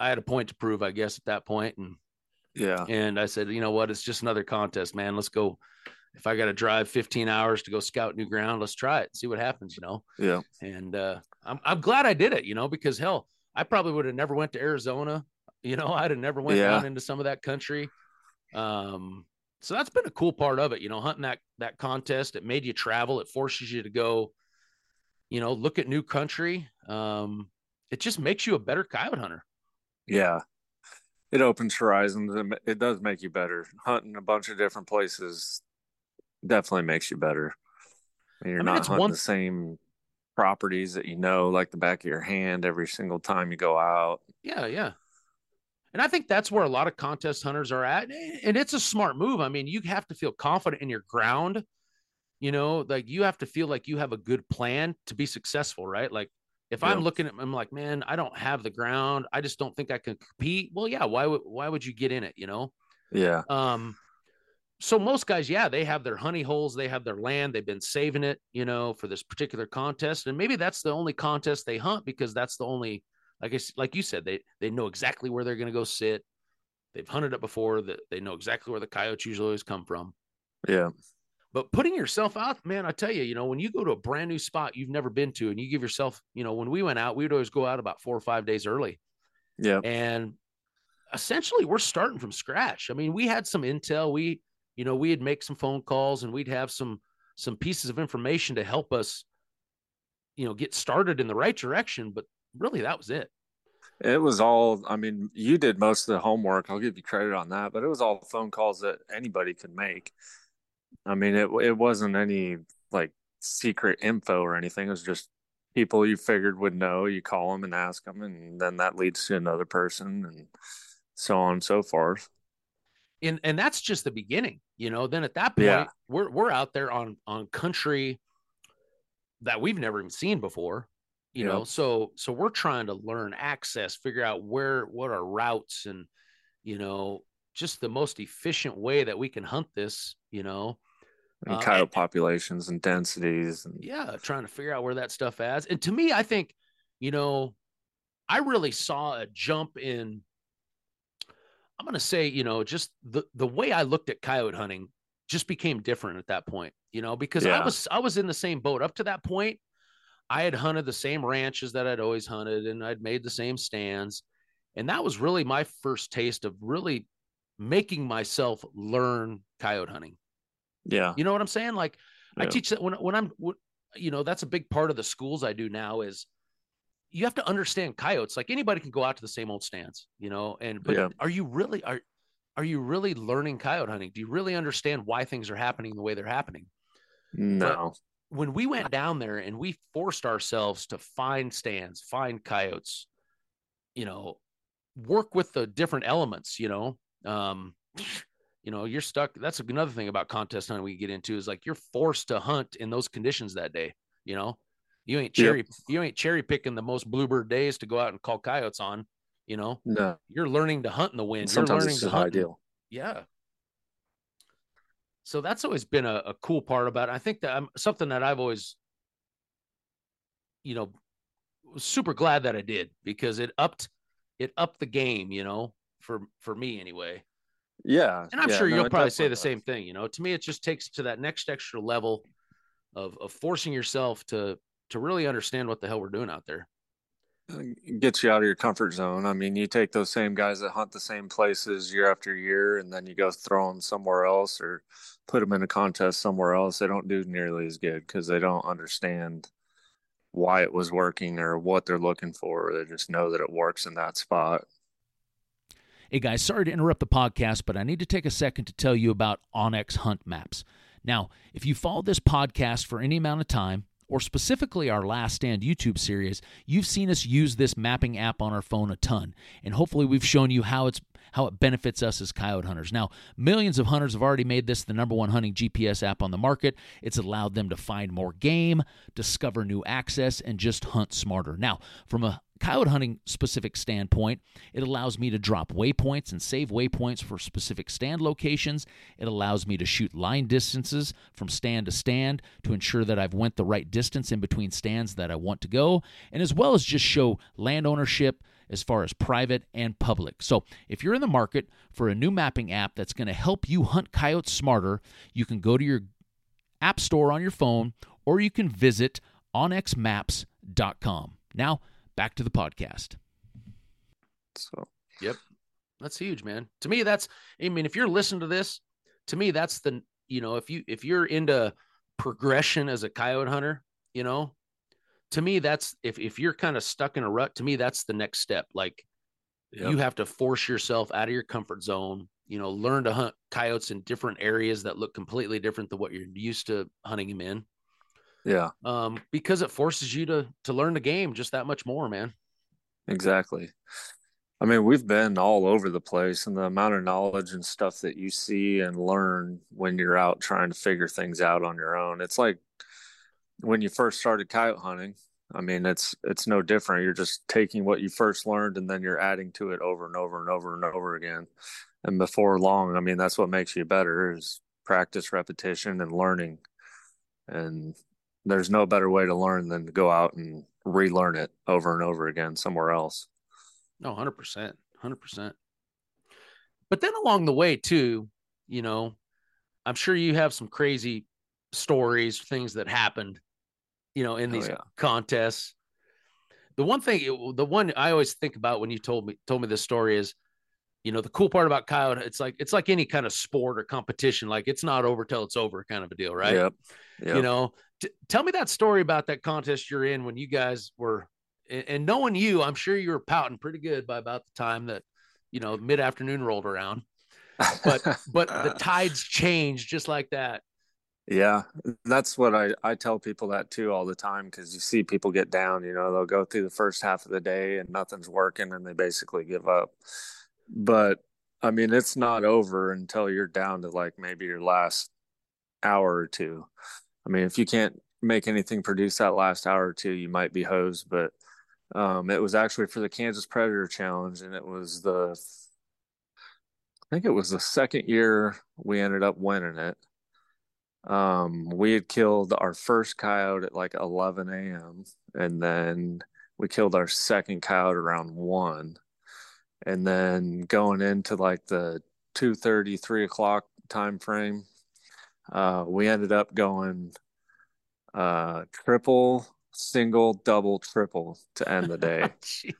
I had a point to prove, I guess, at that point, and yeah, and I said, you know what, it's just another contest, man. Let's go if I got to drive 15 hours to go scout new ground, let's try it, see what happens, you know? Yeah. And uh, I'm, I'm glad I did it, you know, because hell, I probably would have never went to Arizona. [LAUGHS] You know, I'd have never went yeah. down into some of that country. Um, so that's been a cool part of it, you know, hunting that, that contest. It made you travel. It forces you to go, you know, look at new country. Um, it just makes you a better coyote hunter. Yeah. It opens horizons. It does make you better hunting a bunch of different places definitely makes you better. And you're I mean, not hunting one... the same properties that you know like the back of your hand every single time you go out. Yeah, yeah. And I think that's where a lot of contest hunters are at. And it's a smart move. I mean, you have to feel confident in your ground. You know, like you have to feel like you have a good plan to be successful, right? Like if yeah. I'm looking at I'm like, man, I don't have the ground. I just don't think I can compete. Well, yeah, why would why would you get in it, you know? Yeah. Um so most guys, yeah, they have their honey holes, they have their land, they've been saving it, you know, for this particular contest, and maybe that's the only contest they hunt because that's the only, like I, like you said, they they know exactly where they're going to go sit. They've hunted it before. That they know exactly where the coyotes usually always come from. Yeah. But putting yourself out, man, I tell you, you know, when you go to a brand new spot you've never been to, and you give yourself, you know, when we went out, we would always go out about four or five days early. Yeah. And essentially, we're starting from scratch. I mean, we had some intel. We you know, we'd make some phone calls and we'd have some some pieces of information to help us, you know, get started in the right direction. But really, that was it. It was all. I mean, you did most of the homework. I'll give you credit on that. But it was all phone calls that anybody could make. I mean, it it wasn't any like secret info or anything. It was just people you figured would know. You call them and ask them, and then that leads to another person, and so on and so forth and and that's just the beginning you know then at that point yeah. we're we're out there on on country that we've never even seen before you know so so we're trying to learn access figure out where what are routes and you know just the most efficient way that we can hunt this you know and uh, coyote and, populations and densities and yeah trying to figure out where that stuff is and to me i think you know i really saw a jump in I'm going to say, you know, just the the way I looked at coyote hunting just became different at that point, you know, because yeah. I was I was in the same boat up to that point. I had hunted the same ranches that I'd always hunted and I'd made the same stands. And that was really my first taste of really making myself learn coyote hunting. Yeah. You know what I'm saying? Like yeah. I teach that when when I'm you know, that's a big part of the schools I do now is you have to understand coyotes. Like anybody can go out to the same old stands, you know. And but yeah. are you really are are you really learning coyote hunting? Do you really understand why things are happening the way they're happening? No. But when we went down there and we forced ourselves to find stands, find coyotes, you know, work with the different elements, you know, um, you know, you're stuck. That's another thing about contest hunting we get into is like you're forced to hunt in those conditions that day. You know, you ain't cherry yep. you ain't cherry picking the most bluebird days to go out and call coyotes on. You know, no, you're learning to hunt in the wind. Sometimes it's ideal. Yeah. So that's always been a, a cool part about it. I think that I'm something that I've always, you know, was super glad that I did because it upped it upped the game, you know, for for me anyway. Yeah. And I'm yeah, sure no, you'll probably say the does. same thing. You know, to me, it just takes to that next extra level of of forcing yourself to to really understand what the hell we're doing out there. It gets you out of your comfort zone. I mean, you take those same guys that hunt the same places year after year, and then you go throw them somewhere else or put them in a contest somewhere else. They don't do nearly as good because they don't understand why it was working or what they're looking for. They just know that it works in that spot. Hey guys, sorry to interrupt the podcast, but I need to take a second to tell you about onX Hunt Maps. Now, if you follow this podcast for any amount of time, or specifically our Last Stand YouTube series, you've seen us use this mapping app on our phone a ton. And hopefully we've shown you how it's how it benefits us as coyote hunters. Now, millions of hunters have already made this the number one hunting GPS app on the market. It's allowed them to find more game, discover new access, and just hunt smarter. Now, from a coyote hunting specific standpoint, it allows me to drop waypoints and save waypoints for specific stand locations. It allows me to shoot line distances from stand to stand to ensure that I've went the right distance in between stands that I want to go, and as well as just show land ownership as far as private and public. So, if you're in the market for a new mapping app that's going to help you hunt coyotes smarter, you can go to your app store on your phone or you can visit onxmaps.com. Now, back to the podcast. So, yep. That's huge, man. To me, that's, I mean, if you're listening to this, to me, that's the, you know, if you, if you're into progression as a coyote hunter, you know, to me, that's, if, if you're kind of stuck in a rut, to me, that's the next step. Like, yep. you have to force yourself out of your comfort zone, you know, learn to hunt coyotes in different areas that look completely different than what you're used to hunting them in. Yeah. Um, because it forces you to to learn the game just that much more, man. Exactly. I mean, we've been all over the place, and the amount of knowledge and stuff that you see and learn when you're out trying to figure things out on your own. It's like when you first started coyote hunting. I mean, it's it's no different. You're just taking what you first learned and then you're adding to it over and over and over and over again. And before long, I mean, that's what makes you better is practice, repetition, and learning. And there's no better way to learn than to go out and relearn it over and over again somewhere else. No, hundred percent, hundred percent. But then along the way too, you know, I'm sure you have some crazy stories, things that happened, you know, in oh, these oh, yeah. contests. The one thing, the one I always think about when you told me told me this story is, you know, the cool part about coyote, it's like it's like any kind of sport or competition. Like it's not over till it's over, kind of a deal, right? Yep. yep. You know, T- tell me that story about that contest you're in when you guys were, and knowing you, I'm sure you were pouting pretty good by about the time that, you know, mid afternoon rolled around. But [LAUGHS] but the uh, tides changed just like that. Yeah, that's what I I tell people that too all the time because you see people get down. You know, they'll go through the first half of the day and nothing's working, and they basically give up. But I mean, it's not over until you're down to like maybe your last hour or two. I mean, if you can't make anything produce that last hour or two, you might be hosed. But um, it was actually for the Kansas Predator Challenge, and it was the, I think it was the second year we ended up winning it. Um, we had killed our first coyote at like 11 a.m. and then we killed our second coyote around one. And then going into like the 2:30, 3 o'clock time frame, uh, we ended up going uh, triple, single, double, triple to end the day. [LAUGHS]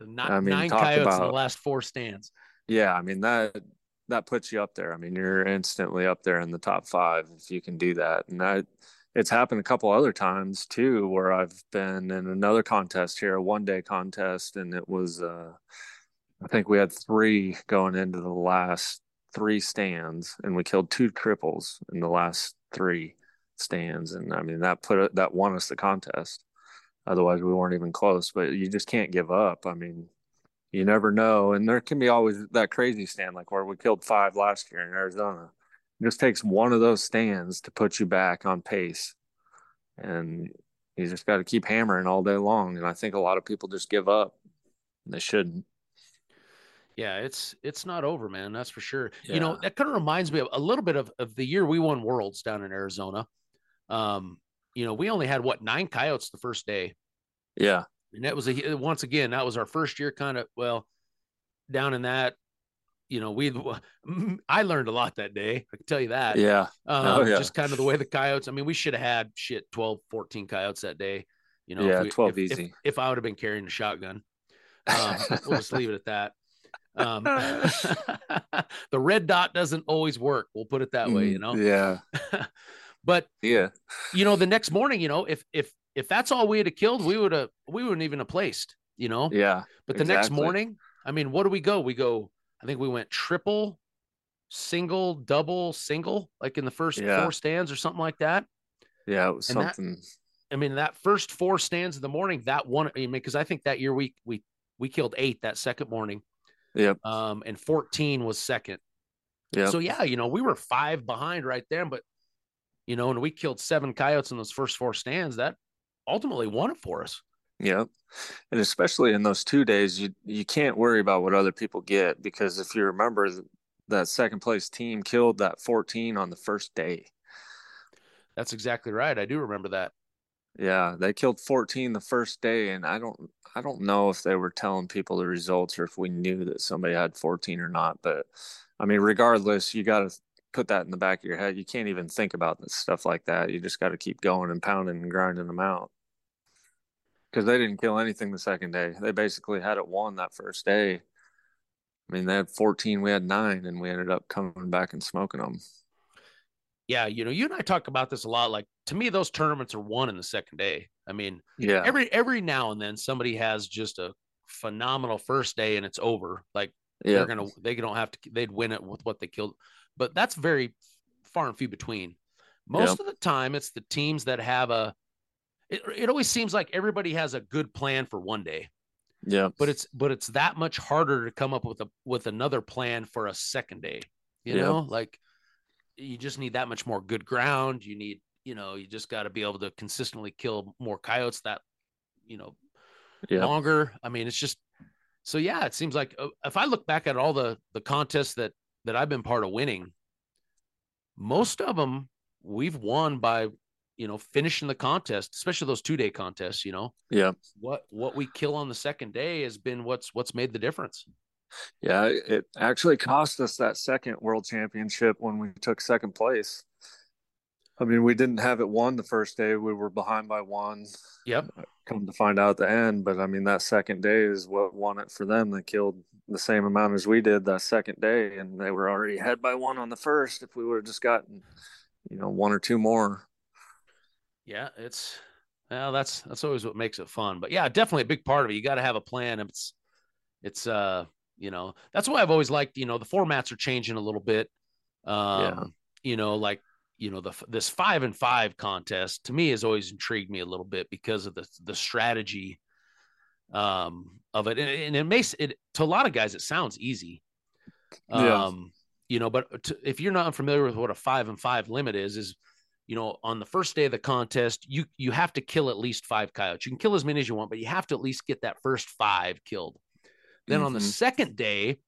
Not, I mean, nine coyotes about, in the last four stands. Yeah, I mean that that puts you up there. I mean, you're instantly up there in the top five if you can do that. And that it's happened a couple other times too, where I've been in another contest here, a one day contest, and it was uh, I think we had three going into the last three stands and we killed two triples in the last three. stands, and I mean that put that won us the contest. Otherwise, we weren't even close. But you just can't give up. I mean, you never know, and there can be always that crazy stand like where we killed five last year in Arizona. It just takes one of those stands to put you back on pace, and you just got to keep hammering all day long. And I think a lot of people just give up. And they shouldn't. Yeah, it's it's not over, man. That's for sure. Yeah. You know, that kind of reminds me of a little bit of, of the year we won worlds down in Arizona. Um, you know, we only had what nine coyotes the first day. Yeah. And that was a once again, that was our first year kind of well down in that. You know, we I learned a lot that day. I can tell you that. Yeah. Um, oh, yeah. Just kind of the way the coyotes. I mean, we should have had shit 12, 14 coyotes that day. You know, yeah, we, 12 if, easy. If, if I would have been carrying a shotgun, [LAUGHS] um, we'll just leave it at that. Um, [LAUGHS] [LAUGHS] the red dot doesn't always work. We'll put it that way, you know? Yeah. [LAUGHS] but yeah, you know, the next morning, you know, if, if, if that's all we had killed, we would have, we wouldn't even have placed, you know? Yeah. But the exactly. next morning, I mean, what do we go? We go, I think we went triple, single, double, single, like in the first yeah. four stands or something like that. Yeah. It was and something. That, I mean, that first four stands in the morning, that one, I mean, because I think that year we, we, we killed eight that second morning. Yep. Um, and 14 was second. Yeah. So yeah, you know, we were five behind right there, but you know, and we killed seven coyotes in those first four stands. That ultimately won it for us. Yeah. And especially in those two days, you you can't worry about what other people get because if you remember that second place team killed that 14 on the first day. That's exactly right. I do remember that. Yeah, they killed 14 the first day and I don't I don't know if they were telling people the results or if we knew that somebody had 14 or not, but I mean regardless, you got to put that in the back of your head. You can't even think about this stuff like that. You just got to keep going and pounding and grinding them out. Cuz they didn't kill anything the second day. They basically had it won that first day. I mean, they had 14, we had 9 and we ended up coming back and smoking them yeah, you know, you and I talk about this a lot. Like to me, those tournaments are won in the second day. I mean, yeah, every every now and then somebody has just a phenomenal first day and it's over. Like yeah. they're gonna they don't have to they'd win it with what they killed, but that's very far and few between. Most of the time, it's the teams that have a. It, it always seems like everybody has a good plan for one day. Yeah, but it's but it's that much harder to come up with a with another plan for a second day. You know, like you just need that much more good ground. You need, you know, you just got to be able to consistently kill more coyotes that, you know, longer. I mean, it's just so yeah. It seems like uh, if I look back at all the the contests that that I've been part of winning, most of them we've won by you know finishing the contest especially those two day contests you know yeah what what we kill on the second day has been what's what's made the difference yeah, it actually cost us that second world championship when we took second place. I mean, we didn't have it won the first day. We were behind by one. Yep. Come to find out at the end, but I mean, that second day is what won it for them. They killed the same amount as we did that second day, and they were already ahead by one on the first. If we would have just gotten, you know, one or two more. Yeah, it's well, that's that's always what makes it fun. But yeah, definitely a big part of it. You got to have a plan. It's it's uh you know, that's why I've always liked, you know, the formats are changing a little bit. Um, yeah. you know, like, you know, the this five and five contest to me has always intrigued me a little bit because of the the strategy um of it. And, and it makes it to a lot of guys, it sounds easy. Um, yeah. you know, but to, if you're not familiar with what a five and five limit is, is you know, on the first day of the contest, you you have to kill at least five coyotes. You can kill as many as you want, but you have to at least get that first five killed. Then mm-hmm. on the mm-hmm. second day,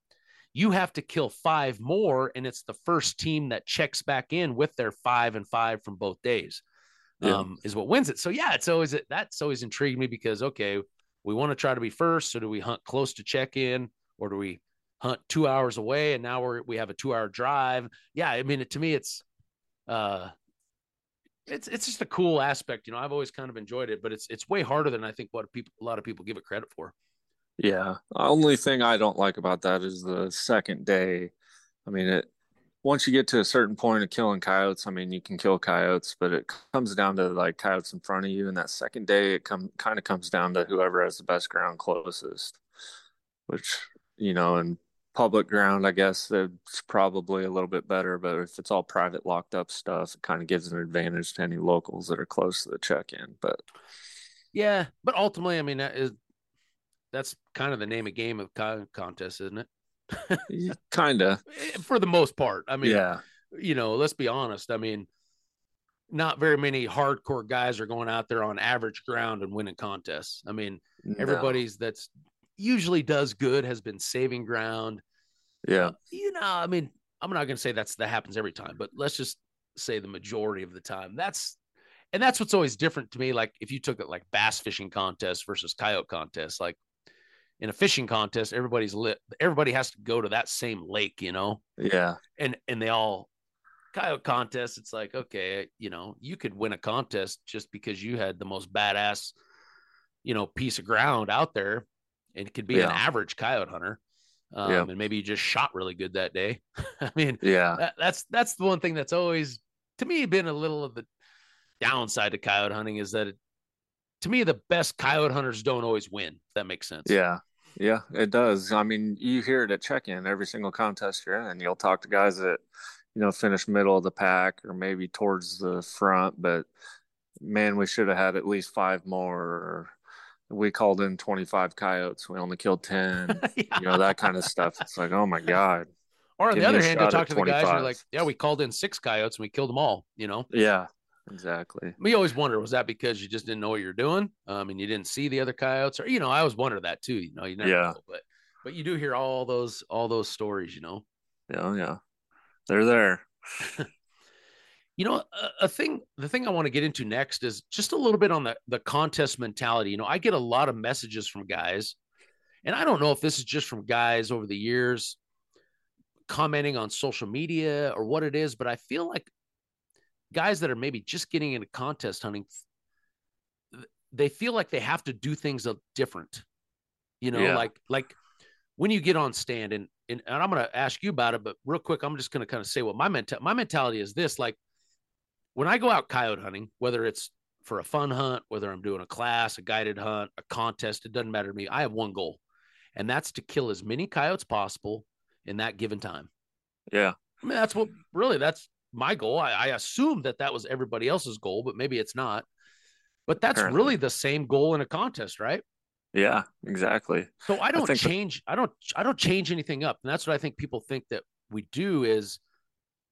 you have to kill five more, and it's the first team that checks back in with their five and five from both days. Yeah. Um, is what wins it. So yeah, it's always that's always intrigued me because okay, we want to try to be first. So do we hunt close to check in, or do we hunt two hours away and now we're we have a two hour drive? Yeah, I mean, it, to me, it's uh, it's it's just a cool aspect. You know, I've always kind of enjoyed it, but it's it's way harder than I think what people a lot of people give it credit for. Yeah. Only thing I don't like about that is the second day. I mean, it once you get to a certain point of killing coyotes, I mean, you can kill coyotes, but it comes down to like coyotes in front of you. And that second day, it come kind of comes down to whoever has the best ground closest, which you know, and public ground, I guess it's probably a little bit better. But if it's all private, locked up stuff, it kind of gives an advantage to any locals that are close to the check-in. But yeah, but ultimately, I mean, is that's kind of the name of game of contest, isn't it? kind of, eh, for the most part. I mean, yeah, you know, let's be honest. I mean, not very many hardcore guys are going out there on average ground and winning contests. I mean, no. everybody's that's usually does good has been saving ground. Yeah. You know, I mean, I'm not going to say that's that happens every time, but let's just say the majority of the time. That's and that's what's always different to me. Like if you took it like bass fishing contest versus coyote contest, like in a fishing contest, everybody's lit. Everybody has to go to that same lake, you know. Yeah. And and they all coyote contest. It's like okay, you know, you could win a contest just because you had the most badass, you know, piece of ground out there and could be yeah. an average coyote hunter. Um, yeah. and maybe you just shot really good that day. [LAUGHS] I mean, yeah, that, that's that's the one thing that's always to me been a little of the downside to coyote hunting is that it, to me the best coyote hunters don't always win. That makes sense. Yeah, yeah, it does. I mean, you hear it at check-in every single contest you're in. You'll talk to guys that you know finish middle of the pack or maybe towards the front, but man, we should have had at least five more. We called in 25 coyotes. We only killed 10, [LAUGHS] yeah. you know, that kind of stuff. It's like, oh my [LAUGHS] God. Or on Give the other hand, you'll talk to 25. the guys, you're like, yeah, we called in six coyotes and we killed them all, you know? Yeah, exactly. We always wonder, was that because you just didn't know what you're doing? Um, and you didn't see the other coyotes or, you know, I always wonder that too, you know, you never yeah. know, but, but you do hear all those, all those stories, you know? Yeah. Yeah. They're there. [LAUGHS] You know, a, a, thing, the thing I want to get into next is just a little bit on the, the contest mentality. You know, I get a lot of messages from guys, and I don't know if this is just from guys over the years commenting on social media or what it is, but I feel like guys that are maybe just getting into contest hunting, they feel like they have to do things different. You know, yeah. like like when you get on stand and and, and I'm going to ask you about it, but real quick, I'm just going to kind of say what my mental my mentality is this: like when I go out coyote hunting, whether it's for a fun hunt, whether I'm doing a class, a guided hunt, a contest, it doesn't matter to me. I have one goal, and that's to kill as many coyotes possible in that given time. Yeah. I mean, that's what really that's my goal. I, I assume that that was everybody else's goal, but maybe it's not. But that's Apparently. really the same goal in a contest, right? Yeah, exactly. So I don't I change. I don't. I don't change anything up, and that's what I think people think that we do is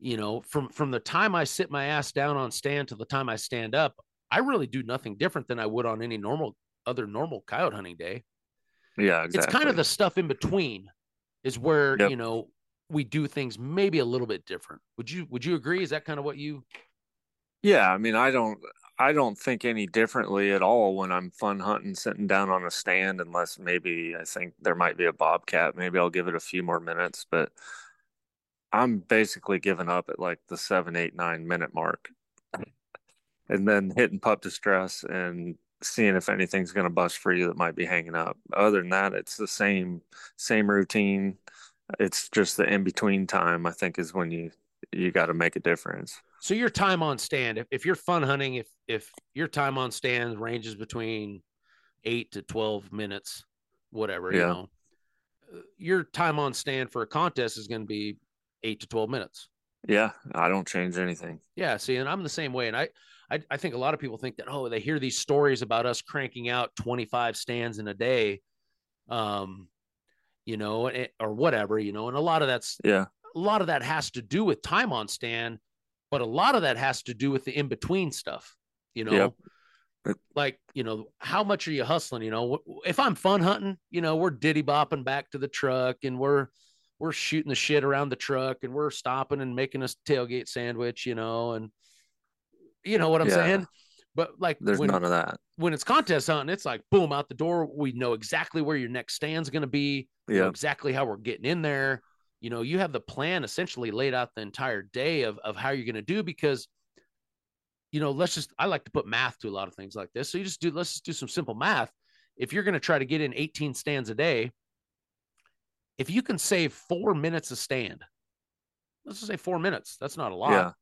you know from from the time i sit my ass down on stand to the time i stand up i really do nothing different than i would on any normal other normal coyote hunting day yeah exactly. it's kind of the stuff in between is where yep. you know we do things maybe a little bit different would you would you agree is that kind of what you yeah i mean i don't i don't think any differently at all when i'm fun hunting sitting down on a stand unless maybe i think there might be a bobcat maybe i'll give it a few more minutes but I'm basically giving up at like the seven, eight, nine minute mark, [LAUGHS] and then hitting pup distress and seeing if anything's going to bust for you that might be hanging up. Other than that, it's the same same routine. It's just the in between time. I think is when you you got to make a difference. So your time on stand, if, if you're fun hunting, if if your time on stand ranges between eight to twelve minutes, whatever, yeah. you know, your time on stand for a contest is going to be eight to 12 minutes. Yeah, I don't change anything. Yeah, see, and I'm the same way. And I, I, I think a lot of people think that oh, they hear these stories about us cranking out 25 stands in a day, um, you know, eh, or whatever, you know, and a lot of that's yeah, a lot of that has to do with time on stand, but a lot of that has to do with the in between stuff, you know. Yep. Like, you know, how much are you hustling? You know, if I'm fun hunting, you know, we're diddy bopping back to the truck and we're, we're shooting the shit around the truck and we're stopping and making a tailgate sandwich, you know, and you know what I'm yeah. saying? But like there's when, none of that. When it's contest hunting, it's like boom out the door. We know exactly where your next stand's gonna be, yeah. exactly how we're getting in there. You know, you have the plan essentially laid out the entire day of of how you're gonna do because you know, let's just I like to put math to a lot of things like this. So you just do let's just do some simple math. If you're gonna try to get in 18 stands a day, if you can save four minutes a stand, let's just say four minutes. That's not a lot. Yeah.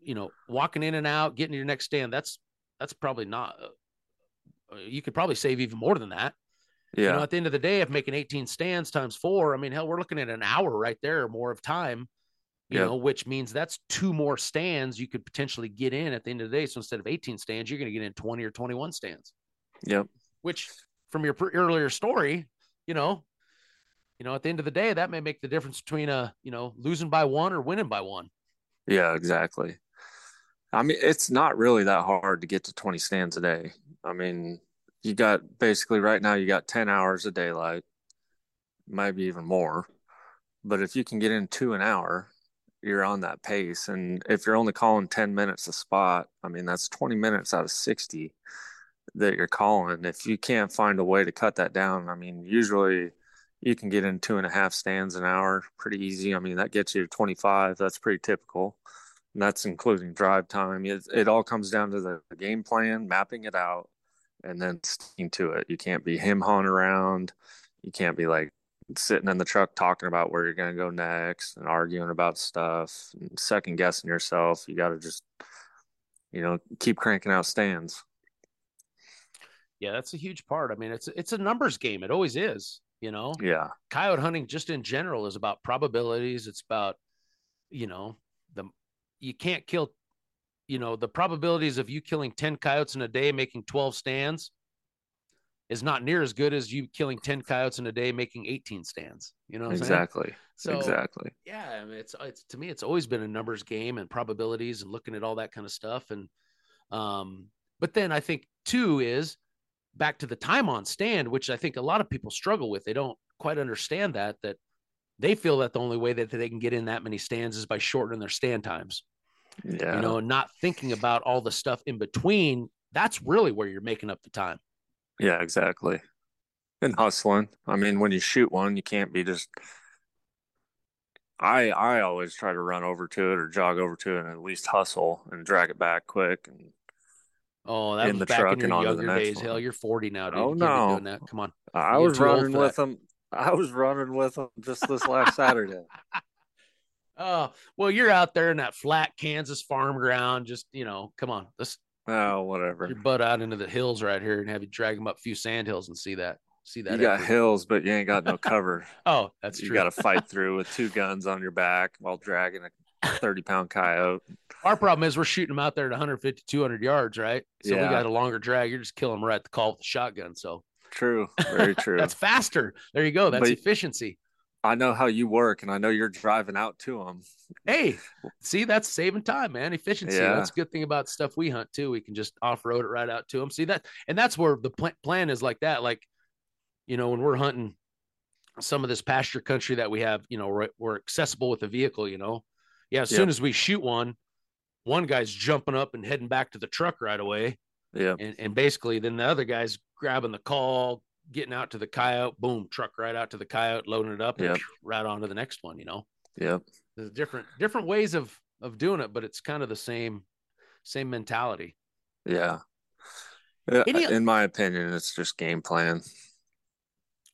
You know, walking in and out, getting to your next stand. That's that's probably not. Uh, you could probably save even more than that. Yeah. You know, at the end of the day, if making 18 stands times four, I mean, hell, we're looking at an hour right there or more of time, you know, which means that's two more stands you could potentially get in at the end of the day. So instead of 18 stands, you're going to get in 20 or 21 stands, Yep. which from your earlier story, you know, you know, at the end of the day, that may make the difference between a, you know, losing by one or winning by one. Yeah, exactly. I mean, it's not really that hard to get to 20 stands a day. I mean, you got basically right now, you got 10 hours of daylight, maybe even more. But if you can get in two an hour, you're on that pace. And if you're only calling 10 minutes a spot, I mean, that's 20 minutes out of 60 that you're calling. If you can't find a way to cut that down, I mean, usually you can get in two and a half stands an hour pretty easy. I mean, that gets you to 25. That's pretty typical. And that's including drive time. It, it all comes down to the game plan, mapping it out, and then sticking to it. You can't be him hawing around. You can't be like sitting in the truck talking about where you're going to go next and arguing about stuff and second guessing yourself. You got to just, you know, keep cranking out stands. Yeah, that's a huge part. I mean, it's it's a numbers game. It always is. You know, Yeah. coyote hunting just in general is about probabilities. It's about, you know, the you can't kill, you know, the probabilities of you killing 10 coyotes in a day making 12 stands is not near as good as you killing 10 coyotes in a day making 18 stands. You know? Exactly. So exactly. yeah, I mean, it's it's to me, it's always been a numbers game and probabilities and looking at all that kind of stuff. And um, but then I think two is back to the time on stand, which I think a lot of people struggle with. They don't quite understand that that they feel that the only way that they can get in that many stands is by shortening their stand times. Yeah. You know, not thinking about all the stuff in between. That's really where you're making up the time. Yeah, exactly. And hustling. I mean, when you shoot one, you can't be just. I I always try to run over to it or jog over to it and at least hustle and drag it back quick. And Oh, that In was the back truck in and your the younger days. Hell, you're 40 now, oh, dude. Oh, You can't no. doing that. Come on. I You're was running with them. I was running with them just this last Saturday. [LAUGHS] Oh, well, you're out there in that flat Kansas farm ground. Just, you know, come on. Let's Oh, whatever. your butt out into the hills right here and have you drag them up a few sand hills and see that. See that. You got effort. hills, but you ain't got no [LAUGHS] cover. Oh, that's you true. got to fight [LAUGHS] through with two guns on your back while dragging a 30 pound coyote. Our problem is we're shooting them out there at 150, 200 yards, right? So we got a longer drag. You're just killing them right at the call with the shotgun. So True. Very [LAUGHS] true. that's faster. There you go. That's But- efficiency. I know how you work and I know you're driving out to them. Hey, see, that's saving time, man. Efficiency. Yeah. That's a good thing about stuff we hunt too. We can just off road it right out to them. See that, and that's where the pl- plan is like that. Like, you know, when we're hunting some of this pasture country that we have, you know, we're, we're accessible with a vehicle. You know, yeah. As Yep. soon as we shoot one, one guy's jumping up and heading back to the truck right away, Yeah. and and basically then the other guy's grabbing the call, getting out to the coyote, boom, truck right out to the coyote, loading it up, and right on to the next one. You know Yep. there's different different ways of of doing it, but it's kind of the same same mentality. Yeah. Any- In my opinion, it's just game plan.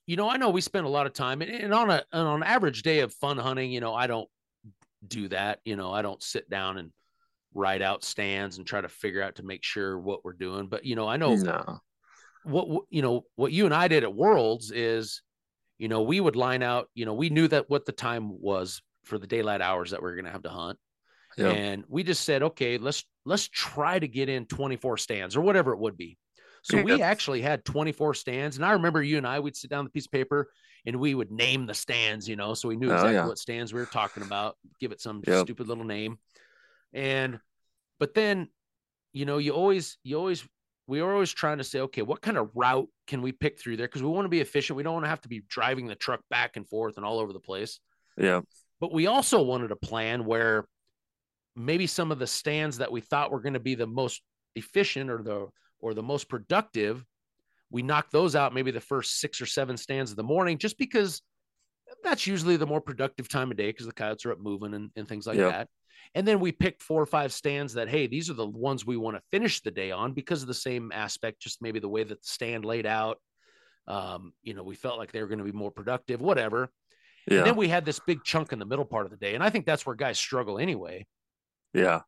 You know, I know we spend a lot of time, and, and on a and on an average day of fun hunting, you know, I don't do that. You know, I don't sit down and write out stands and try to figure out to make sure what we're doing. But you know, I know No. What you know what you and I did at Worlds is, you know, we would line out. You know, we knew that what the time was for the daylight hours that we are going to have to hunt. Yeah. and we just said okay let's let's try to get in 24 stands or whatever it would be so we actually had 24 stands and i remember you and i we'd sit down the piece of paper and we would name the stands you know so we knew Oh, exactly yeah. what stands we were talking about give it some Yep. stupid little name and but then you know you always you always we are always trying to say okay what kind of route can we pick through there because we want to be efficient we don't want to have to be driving the truck back and forth and all over the place Yeah. but we also wanted a plan where maybe some of the stands that we thought were going to be the most efficient or the or the most productive we knock those out maybe the first six or seven stands of the morning just because that's usually the more productive time of day because the coyotes are up moving and, and things like Yep. that and then we pick four or five stands that hey these are the ones we want to finish the day on because of the same aspect just maybe the way that the stand laid out um, you know we felt like they were going to be more productive whatever Yeah. and then we had this big chunk in the middle part of the day. And I think that's where guys struggle anyway. yeah.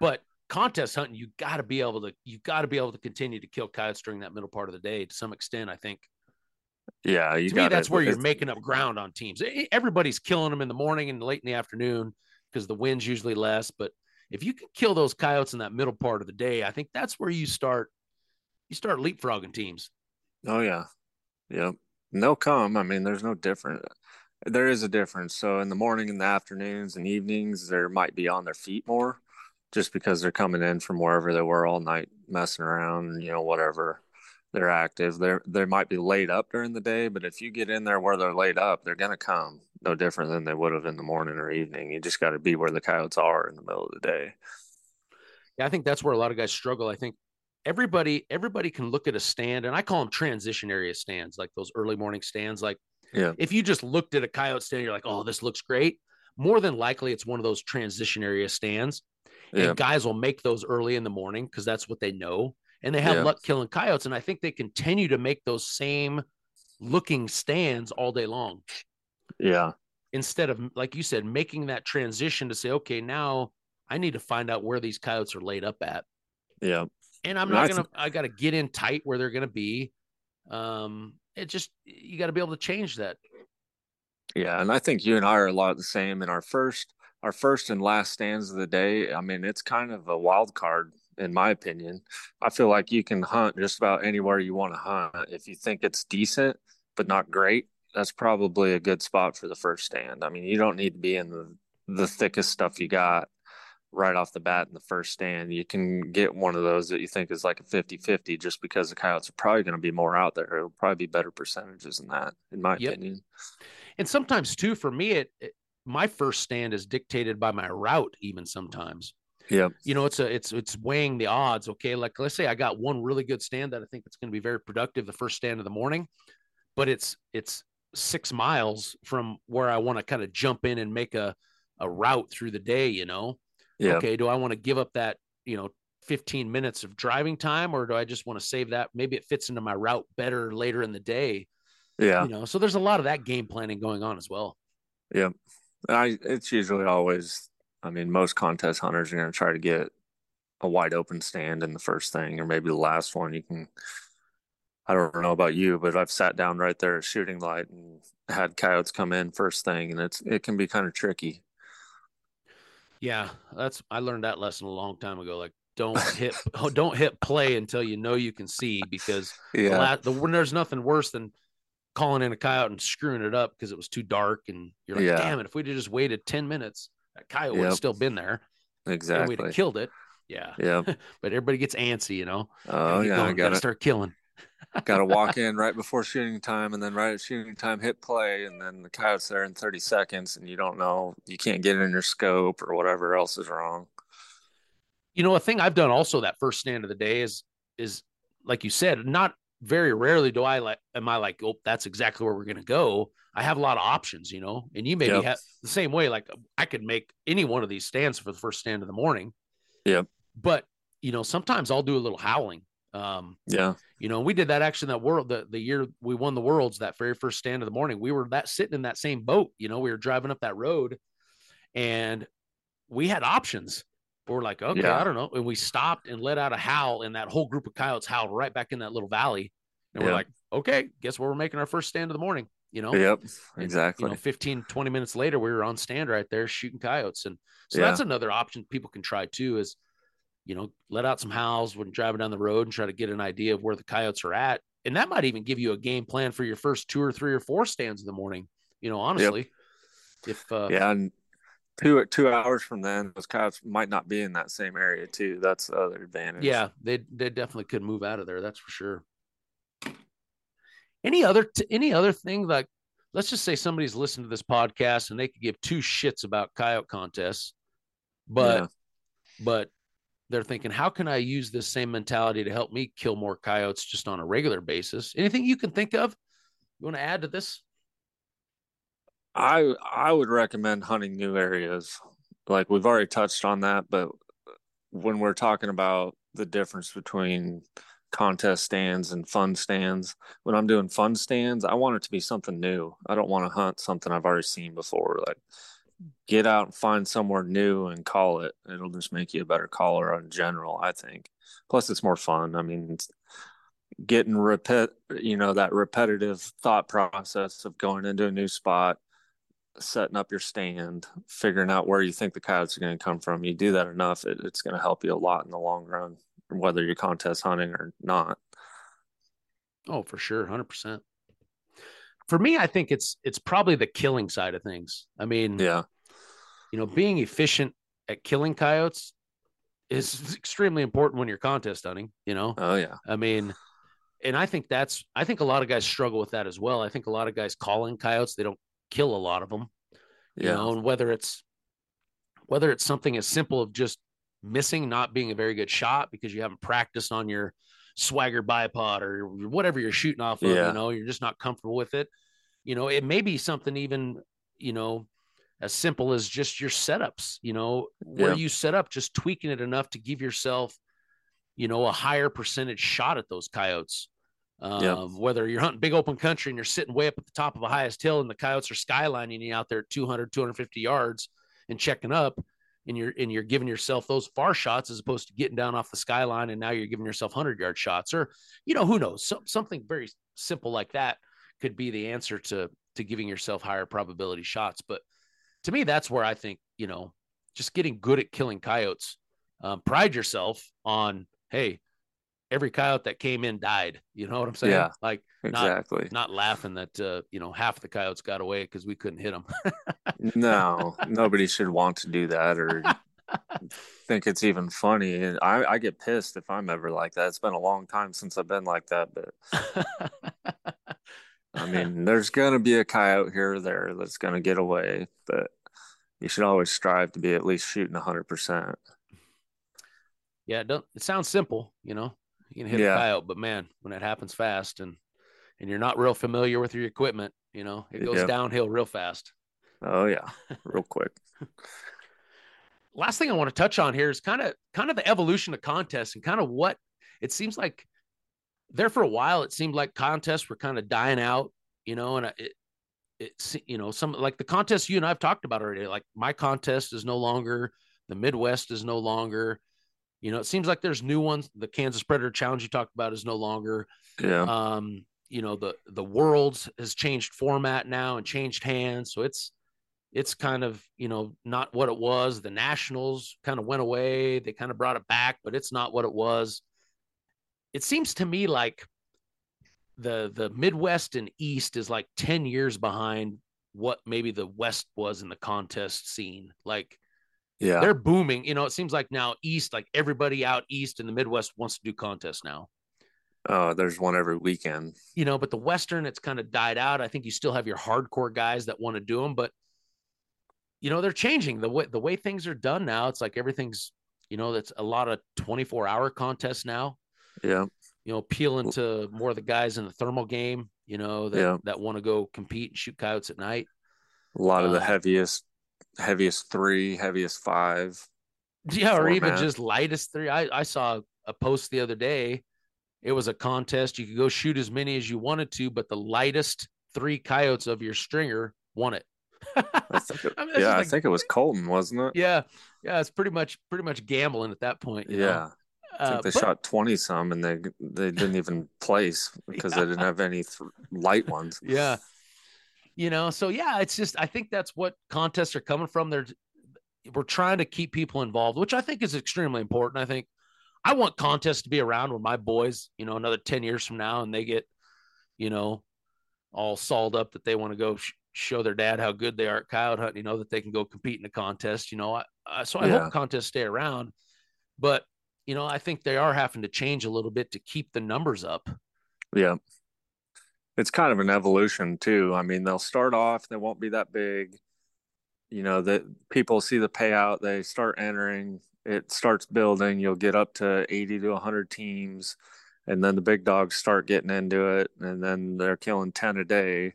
But contest hunting, you got to be able to, you got to be able to continue to kill coyotes during that middle part of the day to some extent, I think. Yeah, you to me, that's it. where you're making up ground on teams. Everybody's killing them in the morning and late in the afternoon because the wind's usually less. But if you can kill those coyotes in that middle part of the day, I think that's where you start you start leapfrogging teams. Oh yeah, yep. And they'll come. I mean, there's no different. There is a difference. So in the morning, and the afternoons, and evenings, there might be on their feet more, just because they're coming in from wherever they were all night messing around. You know, whatever. They're active. They're they might be laid up during the day, but if you get in there where they're laid up, they're gonna come. No different than they would have in the morning or evening. You just got to be where the coyotes are in the middle of the day. Yeah, I think that's where a lot of guys struggle. I think everybody everybody can look at a stand, and I call them transition area stands, like those early morning stands. Like Yeah. if you just looked at a coyote stand, you're like, oh, this looks great. More than likely, it's one of those transition area stands. Yeah. And guys will make those early in the morning because that's what they know. And they have Yeah. luck killing coyotes. And I think they continue to make those same looking stands all day long Yeah. instead of, like you said, making that transition to say, okay, now I need to find out where these coyotes are laid up at. Yeah. And I'm not going to, I got to get in tight where they're going to be. Um, it just, you got to be able to change that. Yeah, and I think you and I are a lot the same in our first our first and last stands of the day. I mean, it's kind of a wild card in my opinion. I feel like you can hunt just about anywhere you want to hunt. If you think it's decent but not great, that's probably a good spot for the first stand. I mean, you don't need to be in the the thickest stuff you got right off the bat in the first stand. You can get one of those that you think is like a 50-50 just because the coyotes are probably going to be more out there. It'll probably be better percentages than that in my Yep. opinion. and sometimes too for me it, it my first stand is dictated by my route even sometimes Yep. you know it's a it's it's weighing the odds okay like let's say i got one really good stand that i think it's going to be very productive the first stand of the morning but it's it's six miles from where i want to kind of jump in and make a a route through the day you know Yeah. okay do i want to give up that you know 15 minutes of driving time or do i just want to save that maybe it fits into my route better later in the day Yeah. you know so there's a lot of that game planning going on as well yeah I it's usually always I mean most contest hunters are going to try to get a wide open stand in the first thing or maybe the last one you can I don't know about you but I've sat down right there at shooting light and had coyotes come in first thing and it's it can be kind of tricky. Yeah, that's I learned that lesson a long time ago. Like, don't [LAUGHS] hit oh, don't hit play until you know you can see because the Yeah. the, when there's nothing worse than calling in a coyote and screwing it up because it was too dark and you're like, Yeah. damn it, if we'd have just waited ten minutes, that coyote would have still been there Exactly. we'd have killed it. Yeah, Yeah. [LAUGHS] but everybody gets antsy, you know. Oh yeah, going, got gotta start killing. [LAUGHS] got to walk in right [LAUGHS] before shooting time and then right at shooting time hit play and then the coyote's there in 30 seconds and you don't know you can't get it in your scope or whatever else is wrong. You know, a thing I've done also that first stand of the day is is like you said, not very rarely do I like am I like, oh, that's exactly where we're gonna go. I have a lot of options, you know, and you maybe Yep. have the same way. Like I could make any one of these stands for the first stand of the morning. Yeah. But you know, sometimes I'll do a little howling. Um, Yeah. you know, we did that actually in that world the, the year we won the worlds that very first stand of the morning. We were that sitting in that same boat, you know, we were driving up that road and we had options. We're like, okay, Yeah. I don't know. And we stopped and let out a howl, and that whole group of coyotes howled right back in that little valley. And we're like, okay, guess where we're making our first stand of the morning, you know? Yep. And, Exactly. You know, 15, 20 minutes later, we were on stand right there shooting coyotes. And so Yeah. that's another option people can try too is, you know, let out some howls when driving down the road and try to get an idea of where the coyotes are at. And that might even give you a game plan for your first two or three or four stands in the morning, you know, honestly. If, uh, yeah, and two two hours from then, those coyotes might not be in that same area too. That's the other advantage. yeah, they, they definitely could move out of there. That's for sure. Any other, t- any other thing like, let's just say somebody's listened to this podcast and they could give two shits about coyote contests, but Yeah. but they're thinking, how can I use this same mentality to help me kill more coyotes just on a regular basis? Anything you can think of? You want to add to this? I I would recommend hunting new areas. Like we've already touched on that, but when we're talking about the difference between contest stands and fun stands, when I'm doing fun stands, I want it to be something new. I don't want to hunt something I've already seen before. Like get out and find somewhere new and call it. It'll just make you a better caller in general, I think. Plus it's more fun. I mean, getting repeat, you know, that repetitive thought process of going into a new spot, setting up your stand, figuring out where you think the coyotes are going to come from. You do that enough, it, it's going to help you a lot in the long run, whether you're contest hunting or not. Oh, for sure, hundred percent. For me, I think it's it's probably the killing side of things. I mean, yeah, you know, being efficient at killing coyotes is [LAUGHS] extremely important when you're contest hunting. You know, oh yeah. I mean, and I think that's I think a lot of guys struggle with that as well. I think a lot of guys calling coyotes they don't kill a lot of them. You Yeah. know, and whether it's whether it's something as simple of just missing, not being a very good shot because you haven't practiced on your swagger bipod or whatever you're shooting off of, Yeah. you know, you're just not comfortable with it. You know, it may be something even, you know, as simple as just your setups, you know, where Yeah. you set up, just tweaking it enough to give yourself, you know, a higher percentage shot at those coyotes. Um, Yeah. Whether you're hunting big open country and you're sitting way up at the top of the highest hill and the coyotes are skylining you out there at 200, 250 yards and checking up and you're and you're giving yourself those far shots as opposed to getting down off the skyline and now you're giving yourself 100 yard shots or you know who knows some, something very simple like that could be the answer to to giving yourself higher probability shots but to me that's where i think you know just getting good at killing coyotes um, pride yourself on hey every coyote that came in died you know what i'm saying Yeah. like not Exactly. not laughing that uh, you know half the coyotes got away because we couldn't hit them no, [LAUGHS] nobody should want to do that or think it's even funny. And I, I get pissed if I'm ever like that. It's been a long time since I've been like that, but I mean, [LAUGHS] there's gonna be a coyote here or there that's gonna get away, but you should always strive to be at least shooting hundred percent. yeah, it, don't, it sounds simple, you know. You can hit Yeah. a coyote, but man, when it happens fast and and you're not real familiar with your equipment, you know, it goes Yep. downhill real fast. Oh yeah, [LAUGHS] real quick. Last thing I want to touch on here is kind of kind of the evolution of contests and kind of what it seems like. There for a while, it seemed like contests were kind of dying out, you know, and I- it it's you know some like the contests you and I've talked about already. Like my contest is no longer, the Midwest is no longer. You know, it seems like there's new ones. The Kansas Predator Challenge you talked about is no longer. Yeah, Um, you know, the the worlds has changed format now and changed hands, so it's it's kind of you know not what it was. The Nationals kind of went away. They kind of brought it back, but it's not what it was. It seems to me like the the Midwest and East is like 10 years behind what maybe the West was in the contest scene. Like yeah, they're booming. You know, it seems like now East, like everybody out East in the Midwest wants to do contests now. oh, there's one every weekend. You know, but the Western, it's kind of died out. I think you still have your hardcore guys that want to do them, but you know, they're changing the way the way things are done now. It's like everything's, you know, that's a lot of 24 hour contests now. Yeah, you know, appealing to more of the guys in the thermal game, you know, that, Yeah. that want to go compete and shoot coyotes at night. a lot of the Uh, heaviest, heaviest three, heaviest five. Yeah, or even just lightest three. I, I saw a post the other day. It was a contest. You could go shoot as many as you wanted to, but the lightest three coyotes of your stringer won it. I [LAUGHS] think it, I mean, yeah, just I think it was Colton, wasn't it? yeah, yeah. It's pretty much pretty much gambling at that point. you know? Yeah, I Uh, think they but- shot twenty some, and they they didn't even place [LAUGHS] because they didn't have any th- light ones. yeah you know? So yeah it's just i think that's what contests are coming from. They're we're trying to keep people involved which i think is extremely important. I think i want contests to be around when my boys you know another 10 years from now and they get you know all sold up that they want to go sh- show their dad how good they are at coyote hunting you know that they can go compete in a contest you know? I, I, so i Yeah. hope contests stay around but you know i think they are having to change a little bit to keep the numbers up. Yeah. It's kind of an evolution too. I mean, they'll start off, they won't be that big. You know, that people see the payout, they start entering, it starts building, you'll get up to 80 to 100 teams, and then the big dogs start getting into it, and then they're killing 10 a day.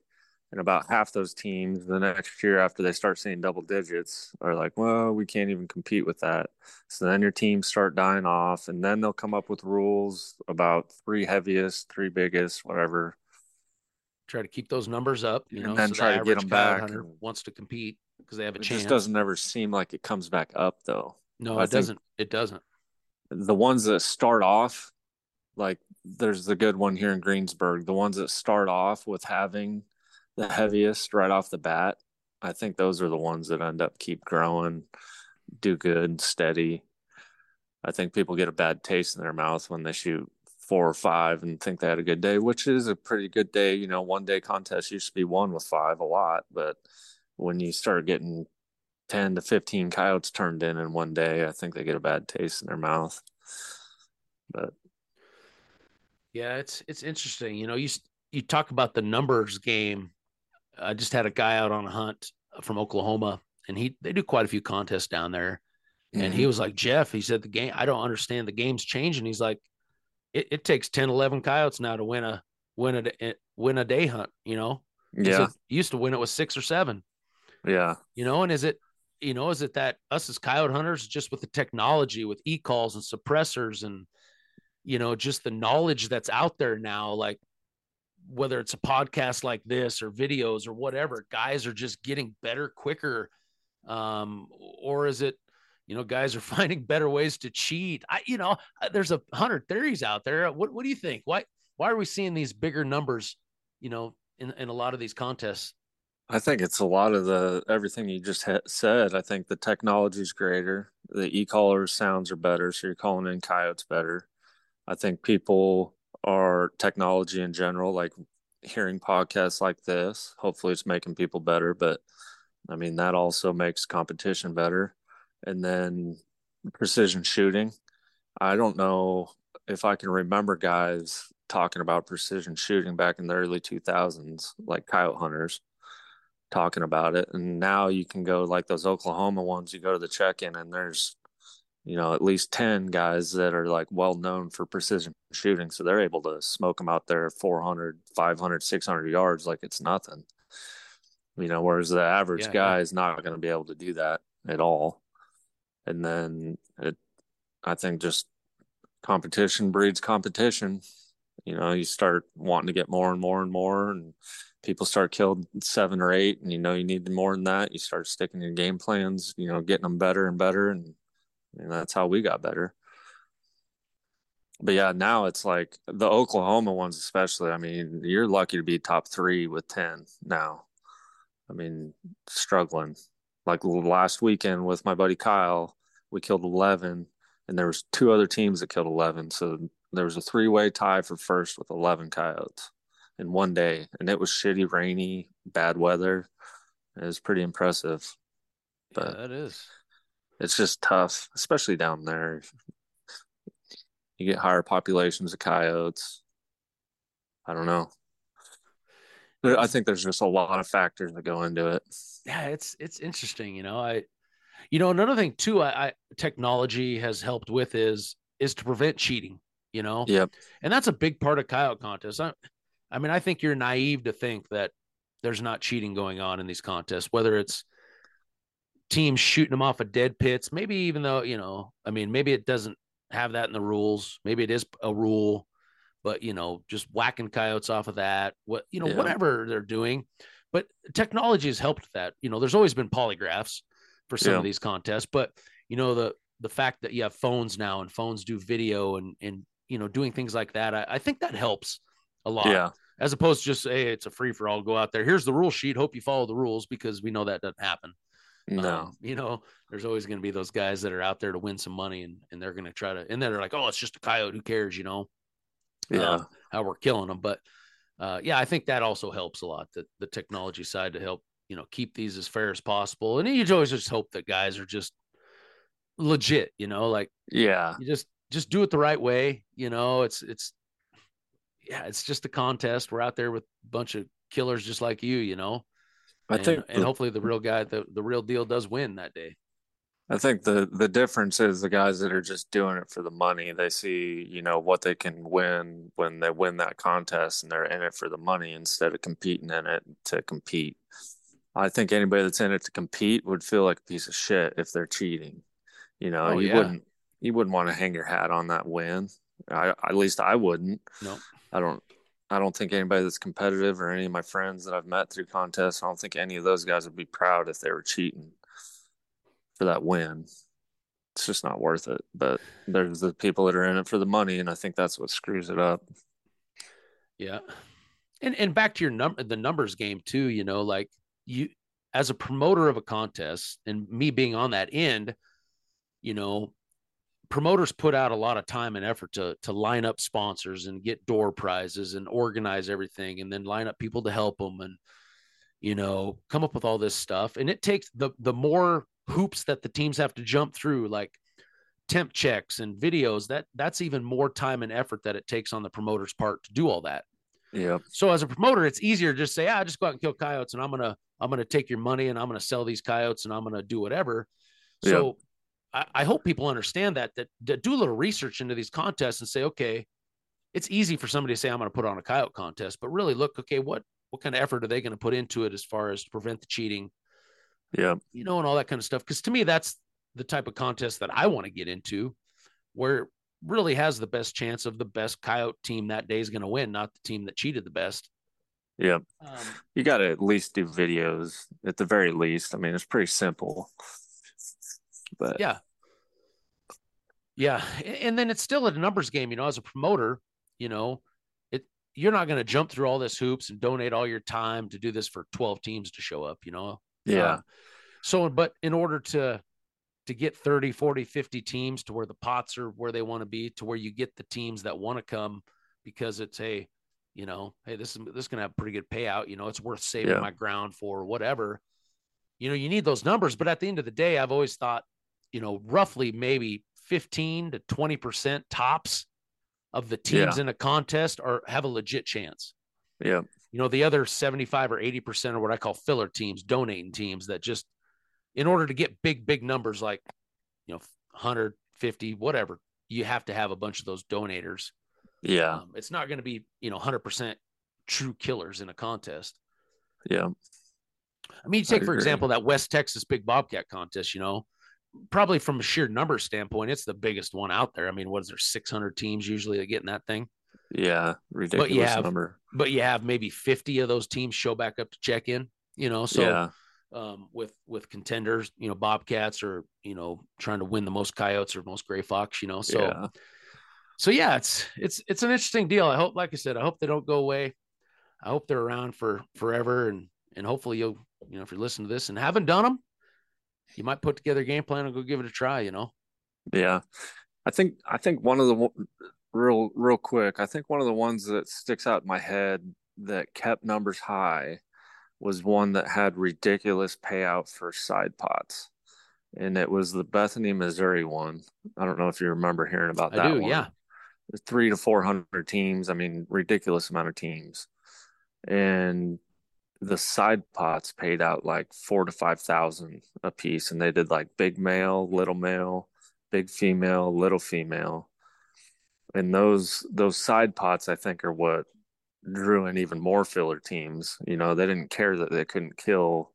And about half those teams the next year after they start seeing double digits are like, well, we can't even compete with that. So then your teams start dying off, and then they'll come up with rules about three heaviest, three biggest, whatever. Try to keep those numbers up, you know, And then so try the to get average 'em coyote back wants to compete because they have a It chance. just doesn't ever seem like it comes back up though. no, I it doesn't. It doesn't. The ones that start off like there's the good one here in Greensburg. The ones that start off with having the heaviest right off the bat, I think those are the ones that end up keep growing, do good, steady. I think people get a bad taste in their mouth when they shoot four or five and think they had a good day, which is a pretty good day. You know, one day contest used to be one with five a lot, but when you start getting 10 to 15 coyotes turned in in one day, I think they get a bad taste in their mouth. But yeah, it's it's interesting. You know, you you talk about the numbers game. I just had a guy out on a hunt from Oklahoma, and he they do quite a few contests down there. And mm-hmm. he was like, Geoff, he said the game. I don't understand. The game's changing. He's like, it, it takes 10, 11 coyotes now to win a win a eh, win a day hunt. You know, yeah, used to win it with six or seven. Yeah, you know, and is it you know is it that us as coyote hunters just with the technology with e calls and suppressors and you know just the knowledge that's out there now like whether it's a podcast like this or videos or whatever guys are just getting better quicker um or is it you know guys are [LAUGHS] finding better ways to cheat i you know uh, there's a hundred theories out there what what do you think why why are we seeing these bigger numbers you know in in a lot of these contests I think it's a lot of the everything you just ha- said. I think the technology is greater. The e-caller sounds are better, so you're calling in coyotes better. I think people are technology in general, like hearing podcasts like this. Hopefully, it's making people better, but I mean that also makes competition better. And then precision shooting. I don't know if I can remember guys talking about precision shooting back in the early 2000s, like coyote hunters talking about it. And now you can go like those Oklahoma ones, you go to the check in and there's, you know, at least 10 guys that are like well known for precision shooting. So they're able to smoke them out there 400, 500, 600 yards like it's nothing. You know, whereas the average yeah, guy yeah. is not going to be able to do that at all. And then it, I think just competition breeds competition. You know, you start wanting to get more and more and more. And people start killed seven or eight and you know you need more than that you start sticking your game plans you know getting them better and better and, and that's how we got better but yeah now it's like the oklahoma ones especially i mean you're lucky to be top three with 10 now i mean struggling like last weekend with my buddy kyle we killed 11 and there was two other teams that killed 11 so there was a three-way tie for first with 11 coyotes in one day, and it was shitty, rainy, bad weather. It was pretty impressive. But yeah, that is. It's just tough, especially down there. You get higher populations of coyotes. I don't know. I think there's just a lot of factors that go into it. Yeah, it's it's interesting. You know, I, you know, another thing too, I, I technology has helped with is is to prevent cheating. You know, yep, and that's a big part of coyote contests. I, I mean, I think you're naive to think that there's not cheating going on in these contests, whether it's teams shooting them off of dead pits, maybe even though, you know, I mean, maybe it doesn't have that in the rules. Maybe it is a rule, but you know, just whacking coyotes off of that, what you know, yeah. whatever they're doing. But technology has helped that. You know, there's always been polygraphs for some yeah. of these contests, but you know, the the fact that you have phones now and phones do video and and you know doing things like that, I, I think that helps a lot. Yeah as opposed to just hey, it's a free for all. Go out there. Here's the rule sheet. Hope you follow the rules because we know that doesn't happen. No, um, you know, there's always going to be those guys that are out there to win some money, and and they're going to try to, and then they're like, oh, it's just a coyote. Who cares? You know, yeah, uh, how we're killing them. But uh, yeah, I think that also helps a lot. The the technology side to help you know keep these as fair as possible, and you always just hope that guys are just legit. You know, like yeah, you just just do it the right way. You know, it's it's yeah, it's just a contest. We're out there with a bunch of killers just like you, you know. I and, think, and hopefully the real guy, the the real deal, does win that day. I think the the difference is the guys that are just doing it for the money. They see, you know, what they can win when they win that contest, and they're in it for the money instead of competing in it to compete. I think anybody that's in it to compete would feel like a piece of shit if they're cheating. You know, oh, you yeah. wouldn't you wouldn't want to hang your hat on that win. I, at least I wouldn't. No. I don't I don't think anybody that's competitive or any of my friends that I've met through contests, I don't think any of those guys would be proud if they were cheating for that win. it's just not worth it. But there's the people that are in it for the money, and I think that's what screws it up. Yeah. And and back to your number the numbers game too, you know, like you as a promoter of a contest and me being on that end, you know, promoters put out a lot of time and effort to to line up sponsors and get door prizes and organize everything and then line up people to help them and you know come up with all this stuff and it takes the the more hoops that the teams have to jump through like temp checks and videos that that's even more time and effort that it takes on the promoter's part to do all that. Yeah so as a promoter it's easier to just say ah just go out and kill coyotes and i'm gonna i'm gonna take your money and i'm gonna sell these coyotes and i'm gonna do whatever. So. I, I, hope people understand that, that that do a little research into these contests and say okay it's easy for somebody to say i'm going to put on a coyote contest but really look okay what what kind of effort are they going to put into it as far as to prevent the cheating yeah. you know and all that kind of stuff. Because to me that's the type of contest that i want to get into where really has the best chance of the best coyote team that day is going to win not the team that cheated the best. Yeah. Um, you got to at least do videos at the very least. I mean it's pretty simple. But yeah. Yeah and then it's still a numbers game you know as a promoter you know it you're not going to jump through all this hoops and donate all your time to do this for 12 teams to show up you know yeah um, so but in order to to get 30 40 50 teams to where the pots are where they want to be to where you get the teams that want to come because it's a you know hey this is this is going to have a pretty good payout you know it's worth saving yeah. my ground for whatever you know you need those numbers but at the end of the day i've always thought you know roughly maybe 15 to 20 percent tops of the teams yeah. in a contest are have a legit chance yeah you know the other 75 or 80 percent are what i call filler teams donating teams that just in order to get big, big numbers like, you know, 150, whatever, you have to have a bunch of those donators. Yeah. Um, it's not going to be, you know, 100% true killers in a contest. Yeah. I mean, you take, for example, that West Texas Big Bobcat contest, you know, probably from a sheer number standpoint, it's the biggest one out there. I mean, what is there, 600 teams usually that get in that thing? Yeah. Ridiculous but you have, number. But you have maybe 50 of those teams show back up to check in, you know, so. Yeah um, with with contenders, you know, Bobcats or you know trying to win the most coyotes or most gray fox, you know. So, yeah. so yeah, it's it's it's an interesting deal. I hope, like I said, I hope they don't go away. I hope they're around for forever, and and hopefully you'll you know if you're listening to this and haven't done them, you might put together a game plan and go give it a try. You know. Yeah, I think I think one of the real real quick. I think one of the ones that sticks out in my head that kept numbers high was one that had ridiculous payout for side pots. And it was the Bethany, Missouri one. I don't know if you remember hearing about that I do, one. Yeah. Three to 400 teams. I mean, ridiculous amount of teams. And the side pots paid out like four to 5,000 a piece. And they did like big male, little male, big female, little female. And those, those side pots, I think, are what drew in even more filler teams. You know, they didn't care that they couldn't kill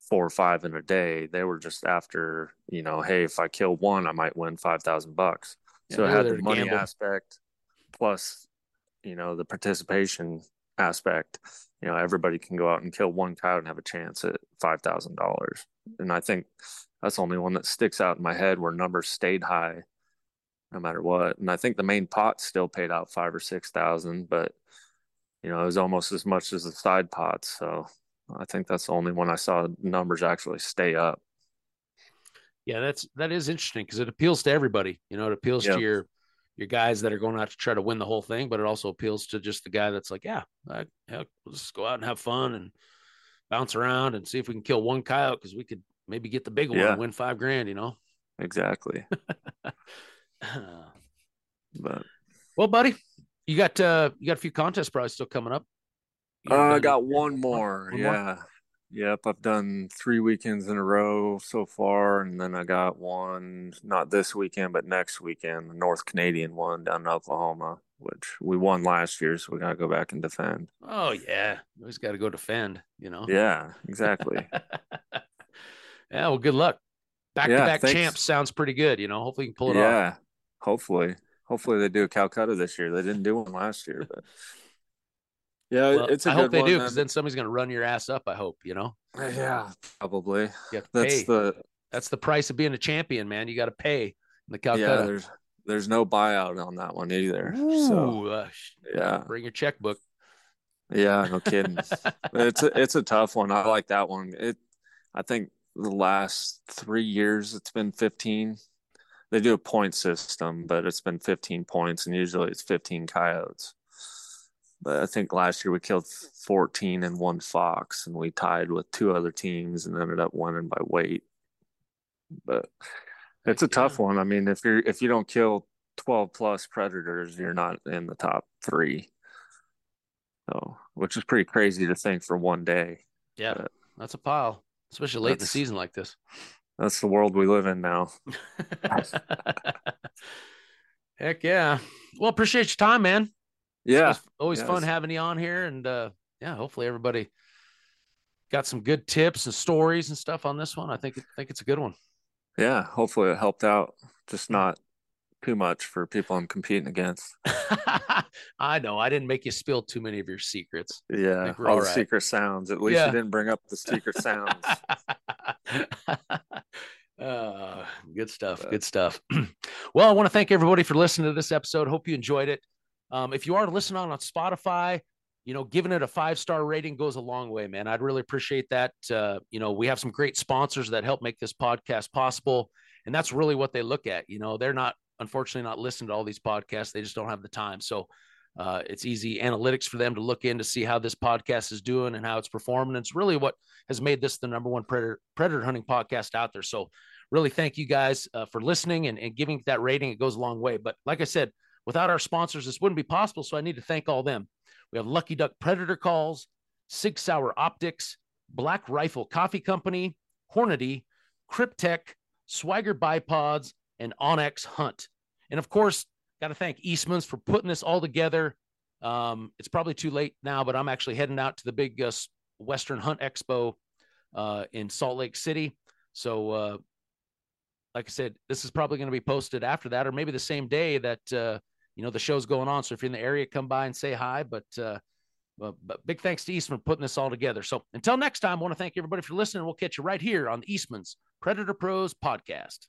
four or five in a day. They were just after, you know, hey, if I kill one, I might win five thousand bucks. Yeah, so it had the money gamble. aspect plus, you know, the participation aspect. You know, everybody can go out and kill one cow and have a chance at five thousand dollars. And I think that's the only one that sticks out in my head where numbers stayed high no matter what. And I think the main pot still paid out five or six thousand, but you know, it was almost as much as the side pots. So I think that's the only one I saw numbers actually stay up. Yeah, that's that is interesting because it appeals to everybody. You know, it appeals yep. to your your guys that are going out to try to win the whole thing, but it also appeals to just the guy that's like, yeah, I, heck, let's go out and have fun and bounce around and see if we can kill one coyote because we could maybe get the big one yeah. and win five grand. You know, exactly. [LAUGHS] but well, buddy, you got uh you got a few contest probably still coming up. Uh, I got one more. One yeah. More? Yep, I've done three weekends in a row so far, and then I got one not this weekend, but next weekend, the North Canadian one down in Oklahoma, which we won last year, so we gotta go back and defend. Oh yeah, we always got to go defend, you know. Yeah, exactly. [LAUGHS] yeah, well, good luck. Back to back champs sounds pretty good. You know, hopefully you can pull it yeah, off. Hopefully hopefully they do a Calcutta this year. They didn't do one last year, but [LAUGHS] yeah, well, it's. I hope they one, do because then somebody's going to run your ass up. I hope you know. Yeah, probably. Yeah, That's pay. the That's the price of being a champion, man. You got to pay in the Calcutta. Yeah, there's there's no buyout on that one either. Ooh, So uh, yeah, bring your checkbook. yeah, no kidding. [LAUGHS] it's a, it's a tough one. I like that one. It I think the last three years it's been 15. They do a point system, but it's been 15 points, and usually it's 15 coyotes. But I think last year we killed 14 and one fox, and we tied with two other teams and ended up winning by weight. But it's a tough one. I mean, if you're if you don't kill 12 plus predators, you're not in the top three. So, which is pretty crazy to think for one day. Yeah, But that's a pile, especially late in the season like this. That's the world we live in now. [LAUGHS] Heck yeah. Well, appreciate your time, man. Yeah. Always, always Yeah, fun it's- having you on here. And uh, yeah, hopefully everybody got some good tips and stories and stuff on this one. I think I think it's a good one. Yeah. Hopefully it helped out. Just not too much for people I'm competing against. [LAUGHS] I know I didn't make you spill too many of your secrets. Yeah. All all the secret sounds. At least Yeah. you didn't bring up the secret sounds. [LAUGHS] [LAUGHS] uh, good stuff. Good stuff. [CLEARS THROAT] well, I want to thank everybody for listening to this episode. Hope you enjoyed it. Um, if you are listening on, on Spotify, you know, giving it a five star rating goes a long way, man. I'd really appreciate that. Uh, you know, we have some great sponsors that help make this podcast possible. And that's really what they look at. You know, they're not, unfortunately, not listening to all these podcasts. They just don't have the time. So, uh, it's easy analytics for them to look in to see how this podcast is doing and how it's performing. It's really what has made this the number one predator predator hunting podcast out there. So, really thank you guys uh, for listening and, and giving that rating. It goes a long way. But like I said, without our sponsors, this wouldn't be possible. So I need to thank all them. We have Lucky Duck Predator Calls, Sig Sauer Optics, Black Rifle Coffee Company, Hornady, Kryptek, Swagger Bipods, and onX Hunt. And of course, got to thank Eastman's for putting this all together. Um, it's probably too late now, but I'm actually heading out to the big uh, Western Hunt Expo uh, in Salt Lake City. So, uh, like I said, this is probably going to be posted after that, or maybe the same day that uh, you know the show's going on. So if you're in the area, come by and say hi. But uh, but, but big thanks to Eastman for putting this all together. So until next time, I want to thank everybody for listening. We'll catch you right here on the Eastman's Predator Pros podcast.